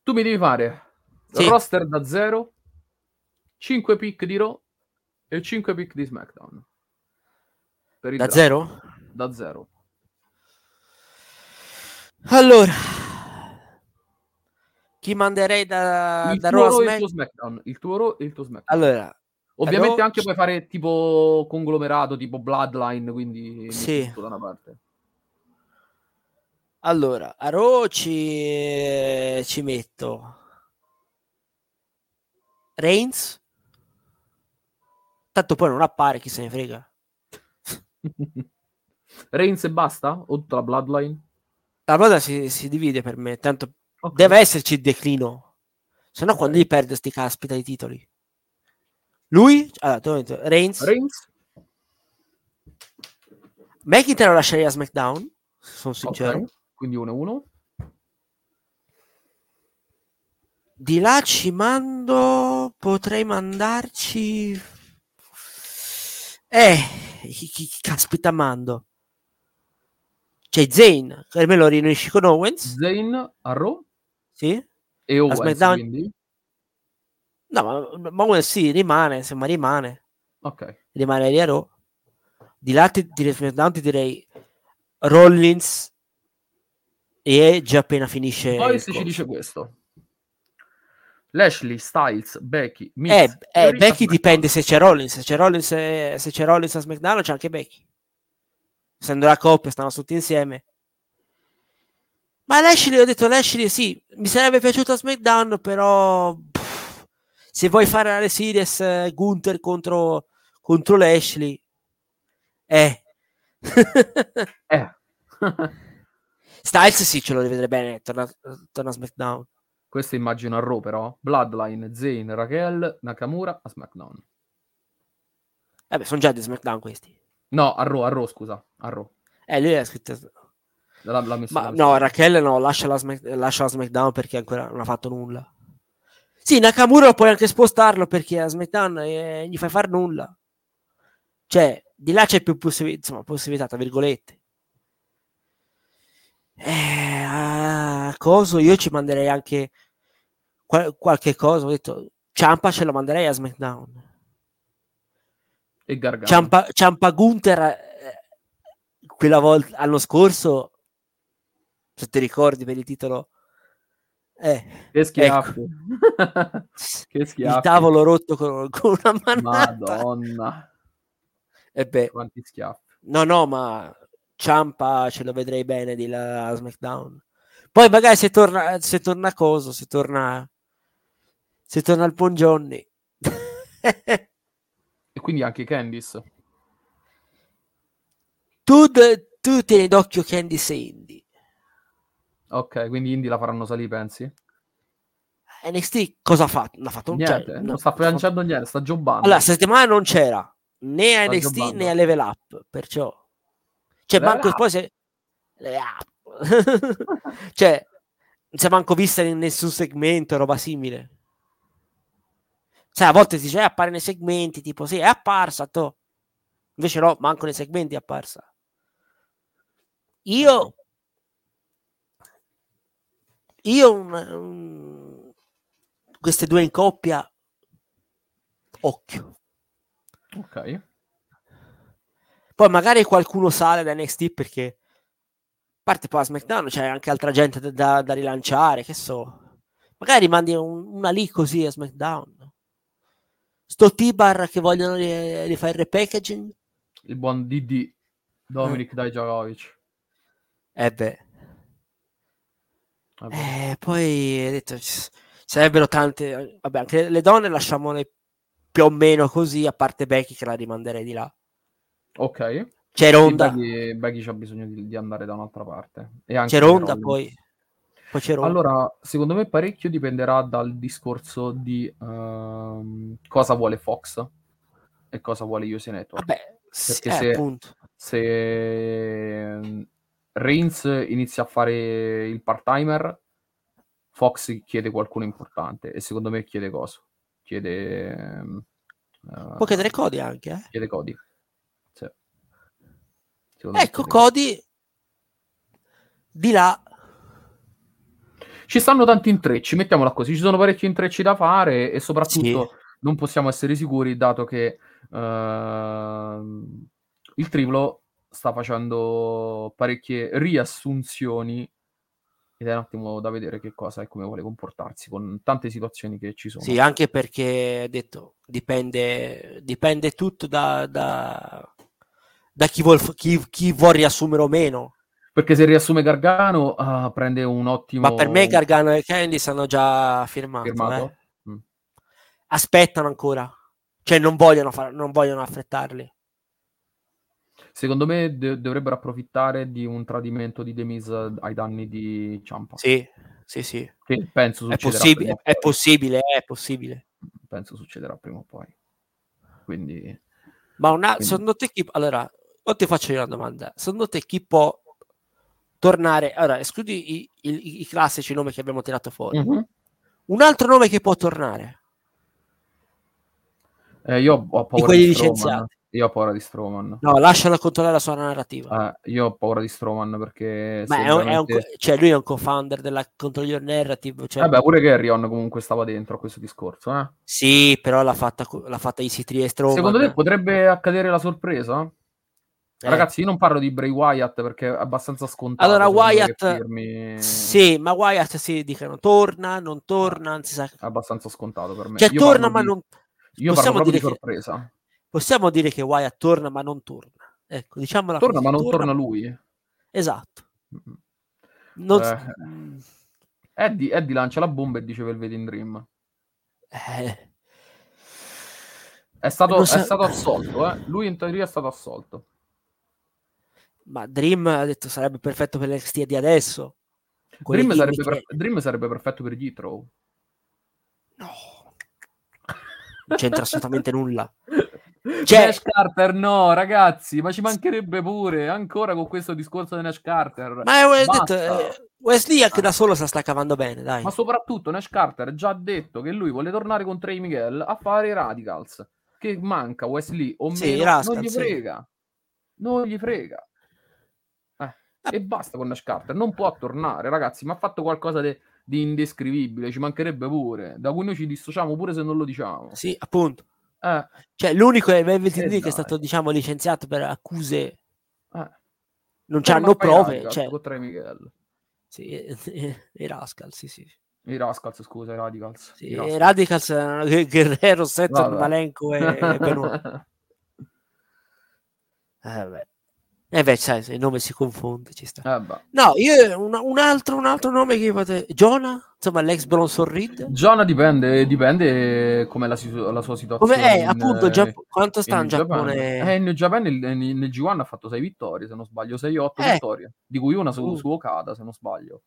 tu mi devi fare Sì. roster da zero, 5 pick di Raw e 5 pick di SmackDown. Da draft. zero? Da zero. Allora, chi manderei da, il da Raw a SmackDown. Il tuo Raw e il tuo SmackDown. Allora, Ovviamente Raw- anche puoi fare tipo conglomerato, tipo Bloodline, quindi Sì. da una parte. allora, a Raw ci, ci metto Reigns. Tanto poi non appare, chi se ne frega. Reigns e basta? O tutta la Bloodline? La cosa si, si divide per me, tanto Ok. deve esserci il declino. Se no, quando gli perde sti caspita i titoli. Lui, allora, detto, Reigns, Reigns? McIntyre lo lascerei a SmackDown, sono sincero. Ok. Quindi 1-1. Di là ci mando, potrei mandarci... Eh, chi, chi- chi caspita mando? C'è Zane, che me lo riunisci con Owens, Zayn a Raw sì? e Owens, SmackDown? quindi. No, ma, Owens sì, rimane, insomma rimane. Ok. rimane lì a Raw. Di là ti, ti direi Rollins e già appena finisce Poi se ci dice questo. Lashley, Styles, Becky, Miz, eh, eh, Becky dipende se c'è Rollins se c'è Rollins, eh, se c'è Rollins a SmackDown c'è anche Becky essendo la coppia stanno tutti insieme ma Lashley ho detto Lashley sì mi sarebbe piaciuto a SmackDown però se vuoi fare alle series eh, Gunther contro, contro Lashley eh Eh. Styles sì, ce lo rivedrei bene, torna, torna a SmackDown. Questo immagino a Raw però. Bloodline, Zayn, Raquel, Nakamura a SmackDown. Eh beh, sono già di SmackDown questi. No, a Raw, a Raw, scusa. A Raw. Eh, lui ha scritto... L'ha, l'ha messo, Ma messo. no, Raquel no, lascia la, Smack- lascia la SmackDown perché ancora non ha fatto nulla. Sì, Nakamura puoi anche spostarlo perché a SmackDown eh, gli fai fare nulla. Cioè, di là c'è più possibilità, insomma, possibilità, tra virgolette. Eh, a coso, io ci manderei anche qual- qualche cosa. Ho detto, Ciampa ce lo manderei a SmackDown. E Gargano. Ciampa, Ciampa Gunther eh, quella volta l'anno scorso se ti ricordi per il titolo eh, Che schiaffi. che il schiaffi. tavolo rotto con, con una manata Madonna. e beh, Quanti schiaffi. no no ma Ciampa ce lo vedrei bene di là a SmackDown poi magari se torna se torna coso se torna se torna il Johnny E quindi anche Candice. tu, tu tieni d'occhio Candy Sandy Ok, quindi Indy la faranno salire, pensi? NXT cosa ha fatto? Non ha fatto Niente, cioè, non no, sta ha fatto- niente, sta giocando. Allora, settimana non c'era né a NXT giocando. né a Level Up, perciò... Cioè, Level manco Up. poi se... Level Up. cioè, non si è manco vista in nessun segmento, roba simile. Sai, a volte si dice, eh, appare nei segmenti, tipo, sì, è apparsa, to. Invece no, manco nei segmenti è apparsa. Io... Io... un- un- Queste due in coppia... Occhio. Ok. Poi magari qualcuno sale da NXT perché parte poi a SmackDown c'è anche altra gente da, da- da rilanciare, che so. Magari mandi un- una lì così a SmackDown. Sto T-Bar che vogliono ri- rifare il repackaging? Il buon DD. Dominic Dijakovic. Eh beh. Eh, poi detto, sarebbero tante... Vabbè, anche le donne lasciamole più o meno così, a parte Becky che la rimanderei di là. Ok. C'è Sì, Ronda, Becky, Becky c'ha bisogno di, di andare da un'altra parte. E anche c'è Ronda poi. Poi c'è Ronda. Allora, secondo me parecchio dipenderà dal discorso di ehm, cosa vuole Fox e cosa vuole USA Network. Vabbè, sì, perché eh, se- appunto. Se ehm, Reigns inizia a fare il part-timer, Fox chiede qualcuno importante e secondo me chiede cosa? Chiede... eh, Può chiedere Cody anche, eh. Chiede Cody. Sì. Ecco, Cody. Di là. Ci stanno tanti intrecci, mettiamola così, ci sono parecchi intrecci da fare e soprattutto Sì. non possiamo essere sicuri dato che ehm, il triplo sta facendo parecchie riassunzioni ed è un attimo da vedere che cosa e come vuole comportarsi con tante situazioni che ci sono. Sì, anche perché, detto, dipende, dipende tutto da, da, da chi, vuol, chi, chi vuol riassumere o meno. Perché se riassume Gargano uh, prende un ottimo... Ma per me Gargano e Candice hanno già firmato. firmato? Eh. Mm. Aspettano ancora. Cioè non vogliono, far, non vogliono affrettarli. Secondo me de- dovrebbero approfittare di un tradimento di Demis ai danni di Ciampa. Sì, sì, sì. Che penso è possibile, è possibile, è possibile. Penso succederà prima o poi. Quindi... Ma una, quindi... secondo te chi... Allora, o ti faccio una domanda. Secondo te chi può tornare... Allora, escludi i, i, i classici nomi che abbiamo tirato fuori. Mm-hmm. Un altro nome che può tornare? Eh, io ho paura di quelli licenziati. Io ho paura di Strowman. No, lasciala controllare la sua narrativa. Eh, io ho paura di Strowman perché... Ma è un, veramente... è un, cioè lui è un co-founder della Control Your Narrative. Cioè... Vabbè, pure Carrion comunque stava dentro a questo discorso. Eh? Sì, però l'ha fatta, l'ha fatta Easy 3 e Strowman. Secondo te potrebbe accadere la sorpresa? Eh. Ragazzi, io non parlo di Bray Wyatt perché è abbastanza scontato. Allora, Wyatt, firmi... sì, ma Wyatt si dicono torna, non torna, si sa. È abbastanza scontato per me. Cioè, io torna, ma di... non. Io Possiamo parlo proprio di sorpresa. Che possiamo dire che Wyatt torna ma non torna. Ecco, diciamola torna così. ma non torna, torna lui. Esatto. Non... Eh, Eddie, Eddie, lancia la bomba e dice Velvet in Dream. Eh. È stato, sa... è stato assolto, eh? lui in teoria è stato assolto. Ma Dream ha detto sarebbe perfetto per l'XT di adesso. Dream sarebbe, per... Dream sarebbe, perfetto per Gitro. No. Non c'entra assolutamente nulla. Cioè... Nash Carter no, ragazzi, ma ci mancherebbe pure ancora con questo discorso di Nash Carter. Ma è detto, eh, Wesley anche da solo se la sta cavando bene, dai. Ma soprattutto Nash Carter ha già detto che lui vuole tornare con Trey Miguel a fare i Radicals. Che manca Wesley o sì, meno, Rascal, non gli frega. Sì. Non gli frega. Eh, e basta con Nash Carter, non può tornare, ragazzi, ma ha fatto qualcosa di di indescrivibile, ci mancherebbe pure, da cui noi ci dissociamo pure se non lo diciamo. Sì, appunto. Eh. Cioè, l'unico è Velvet eh, che è stato, diciamo, licenziato per accuse. Eh. Non c'hanno prove. Radicals, cioè... Contra Miguel. Sì, i Rascals, sì, sì. I Rascals, scusa, i Radicals. Sì, i Rascals, Radicals Guerrero, Seth, Malenko e Benoit. eh, beh. Eh beh, sai, se il nome si confonde, ci sta. Eh no, io un, un, altro, un altro nome che fate... Jonah? Insomma, l'ex Bronson Reed? Jonah dipende, dipende come la, la sua situazione. Come è, in, appunto, Giapp- quanto sta in, in Giappone? Eh, in Giappone nel, nel, nel, G1 ha fatto 6 vittorie, se non sbaglio, 6-8 eh. vittorie, di cui una su, uh. su Okada, se non sbaglio.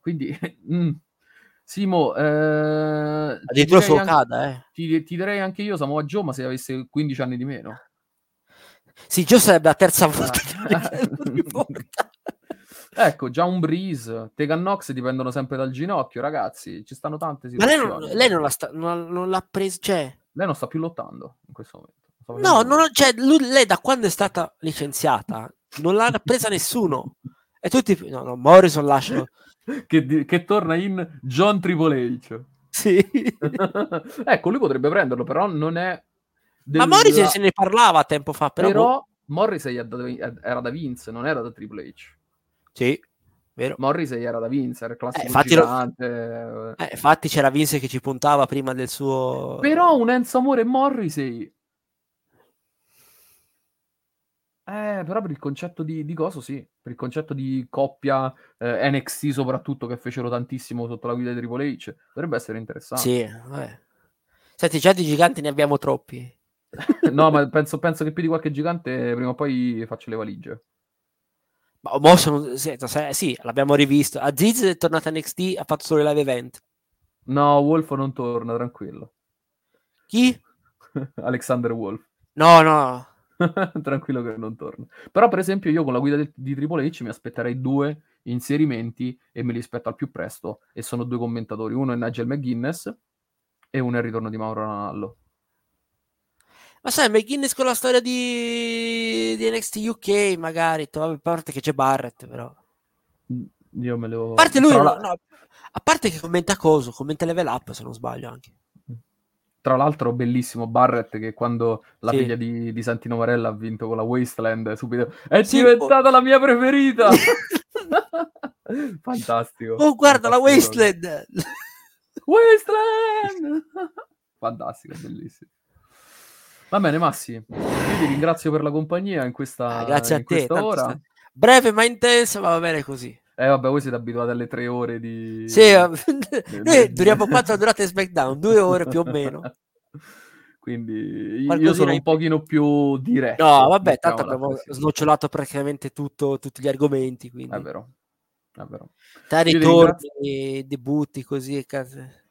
Quindi... mm. Simo, eh, su Okada, anche, eh. Ti, ti, direi anche io Samoa Joe, ma se avesse 15 anni di meno. Sì, Gio sarebbe la terza volta. ecco, già un breeze, Tegan Nox dipendono sempre dal ginocchio, ragazzi. Ci stanno tante situazioni. Ma lei non, lei non, la sta, non, non l'ha presa, cioè... Lei non sta più lottando in questo momento. No, non, cioè, lui, lei da quando è stata licenziata non l'ha presa nessuno. E tutti... No, no, Morrison lascialo. che, che torna in John Triple H. Sì. ecco, lui potrebbe prenderlo, però non è del... Ma Morrissey se ne parlava tempo fa, però... però boh. Morrissey era da Vince, non era da Triple H. Sì, vero. Morrissey era da Vince, era classico eh, infatti, lo... eh, infatti c'era Vince che ci puntava prima del suo... Però un Enzo Amore e Morrissey... Eh, però per il concetto di, di coso, sì, per il concetto di coppia eh, NXT soprattutto che fecero tantissimo sotto la guida di Triple H, dovrebbe essere interessante. Sì, vabbè. Senti, già di giganti ne abbiamo troppi. no, ma penso, penso che più di qualche gigante prima o poi faccio le valigie. Ma mo sono, sì, l'abbiamo rivisto. Aziz è tornato a NXT, ha fatto solo il live event. No, Wolf non torna, tranquillo. Chi? Alexander Wolf. No, no. tranquillo che non torna. Però, per esempio, io con la guida di, di Triple H mi aspetterei due inserimenti e me li aspetto al più presto. E sono due commentatori. Uno è Nigel McGuinness e uno è il ritorno di Mauro Ranallo. Ma sai, McGuinness con la storia di, di NXT UK, magari, a parte che c'è Barrett, però. Io me lo... A parte lui, no, no, a parte che commenta coso, commenta level up, se non sbaglio anche. Tra l'altro, bellissimo Barrett che quando la sì. figlia di, di, Santino Marella ha vinto con la Wasteland, subito è sì, diventata oh. la mia preferita. Fantastico. Oh, guarda la Fantastico. Wasteland! Wasteland! Fantastico, bellissimo. Va bene, Massi, io ti ringrazio per la compagnia in questa, Ah, grazie a in te. questa tanto ora. Breve ma intensa, ma va bene così. Eh, vabbè, voi siete abituati alle tre ore di... Sì, eh, noi duriamo quattro durate SmackDown, due ore più o meno. Quindi io Qualcosina sono un in- pochino più diretto. No, vabbè, tanto abbiamo snocciolato praticamente tutto, tutti gli argomenti, quindi È vero, è vero. tra Io ti ritorni, debutti, così e case.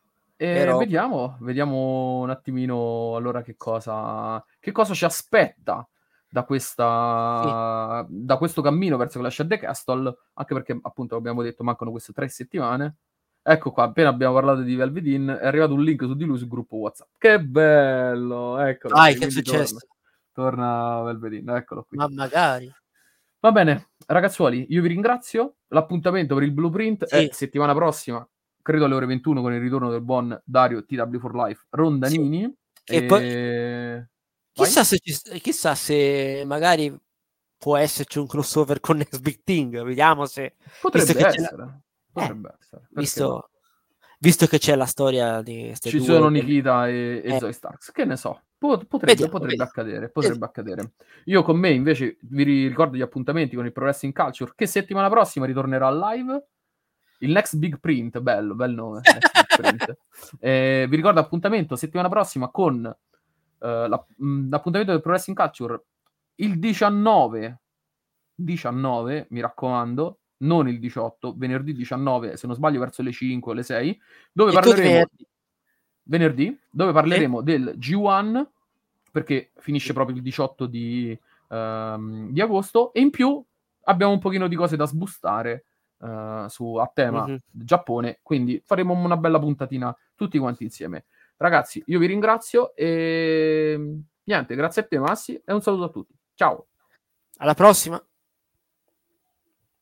E Però- vediamo, vediamo un attimino allora che cosa, che cosa ci aspetta da, questa, da questo cammino verso Clash of the Castle, anche perché appunto abbiamo detto mancano queste tre settimane. Ecco qua, appena abbiamo parlato di Velvedin, è arrivato un link su di lui sul gruppo WhatsApp. Che bello! Eccolo. Dai, che è successo? Torna, torna Velvedin, eccolo qui. Ma magari. Va bene, ragazzuoli, io vi ringrazio. L'appuntamento per il blueprint Sì. è settimana prossima, credo alle ore 21, con il ritorno del buon Dario TW for Life Rondanini. E E poi-. Chissà se, ci- chissà se magari può esserci un crossover con Next Big Thing. Vediamo se. potrebbe visto essere. Potrebbe essere. perché Visto, visto che c'è la storia di Ci due, sono Nikita e, e Eh. Zoe Starks, che ne so. Po- potrebbe Vediamo, potrebbe vediamo. accadere, potrebbe accadere. Io con me invece vi ricordo gli appuntamenti con il Pro Wrestling Culture che settimana prossima ritornerà live. Il Next Big Print, bello, bel nome. Eh, vi ricordo appuntamento settimana prossima con eh, la- mh, l'appuntamento del Pro Wrestling Culture il 19, 19, mi raccomando, non il 18, venerdì 19, se non sbaglio verso le 5 o le 6, dove E parleremo venerdì. dove parleremo del G1, perché finisce proprio il 18 di, ehm, di agosto, e in più abbiamo un pochino di cose da sbustare eh, su, a tema Mhm. Giappone, quindi faremo una bella puntatina tutti quanti insieme. Ragazzi, io vi ringrazio e niente, grazie a te Massi e un saluto a tutti. Ciao! Alla prossima.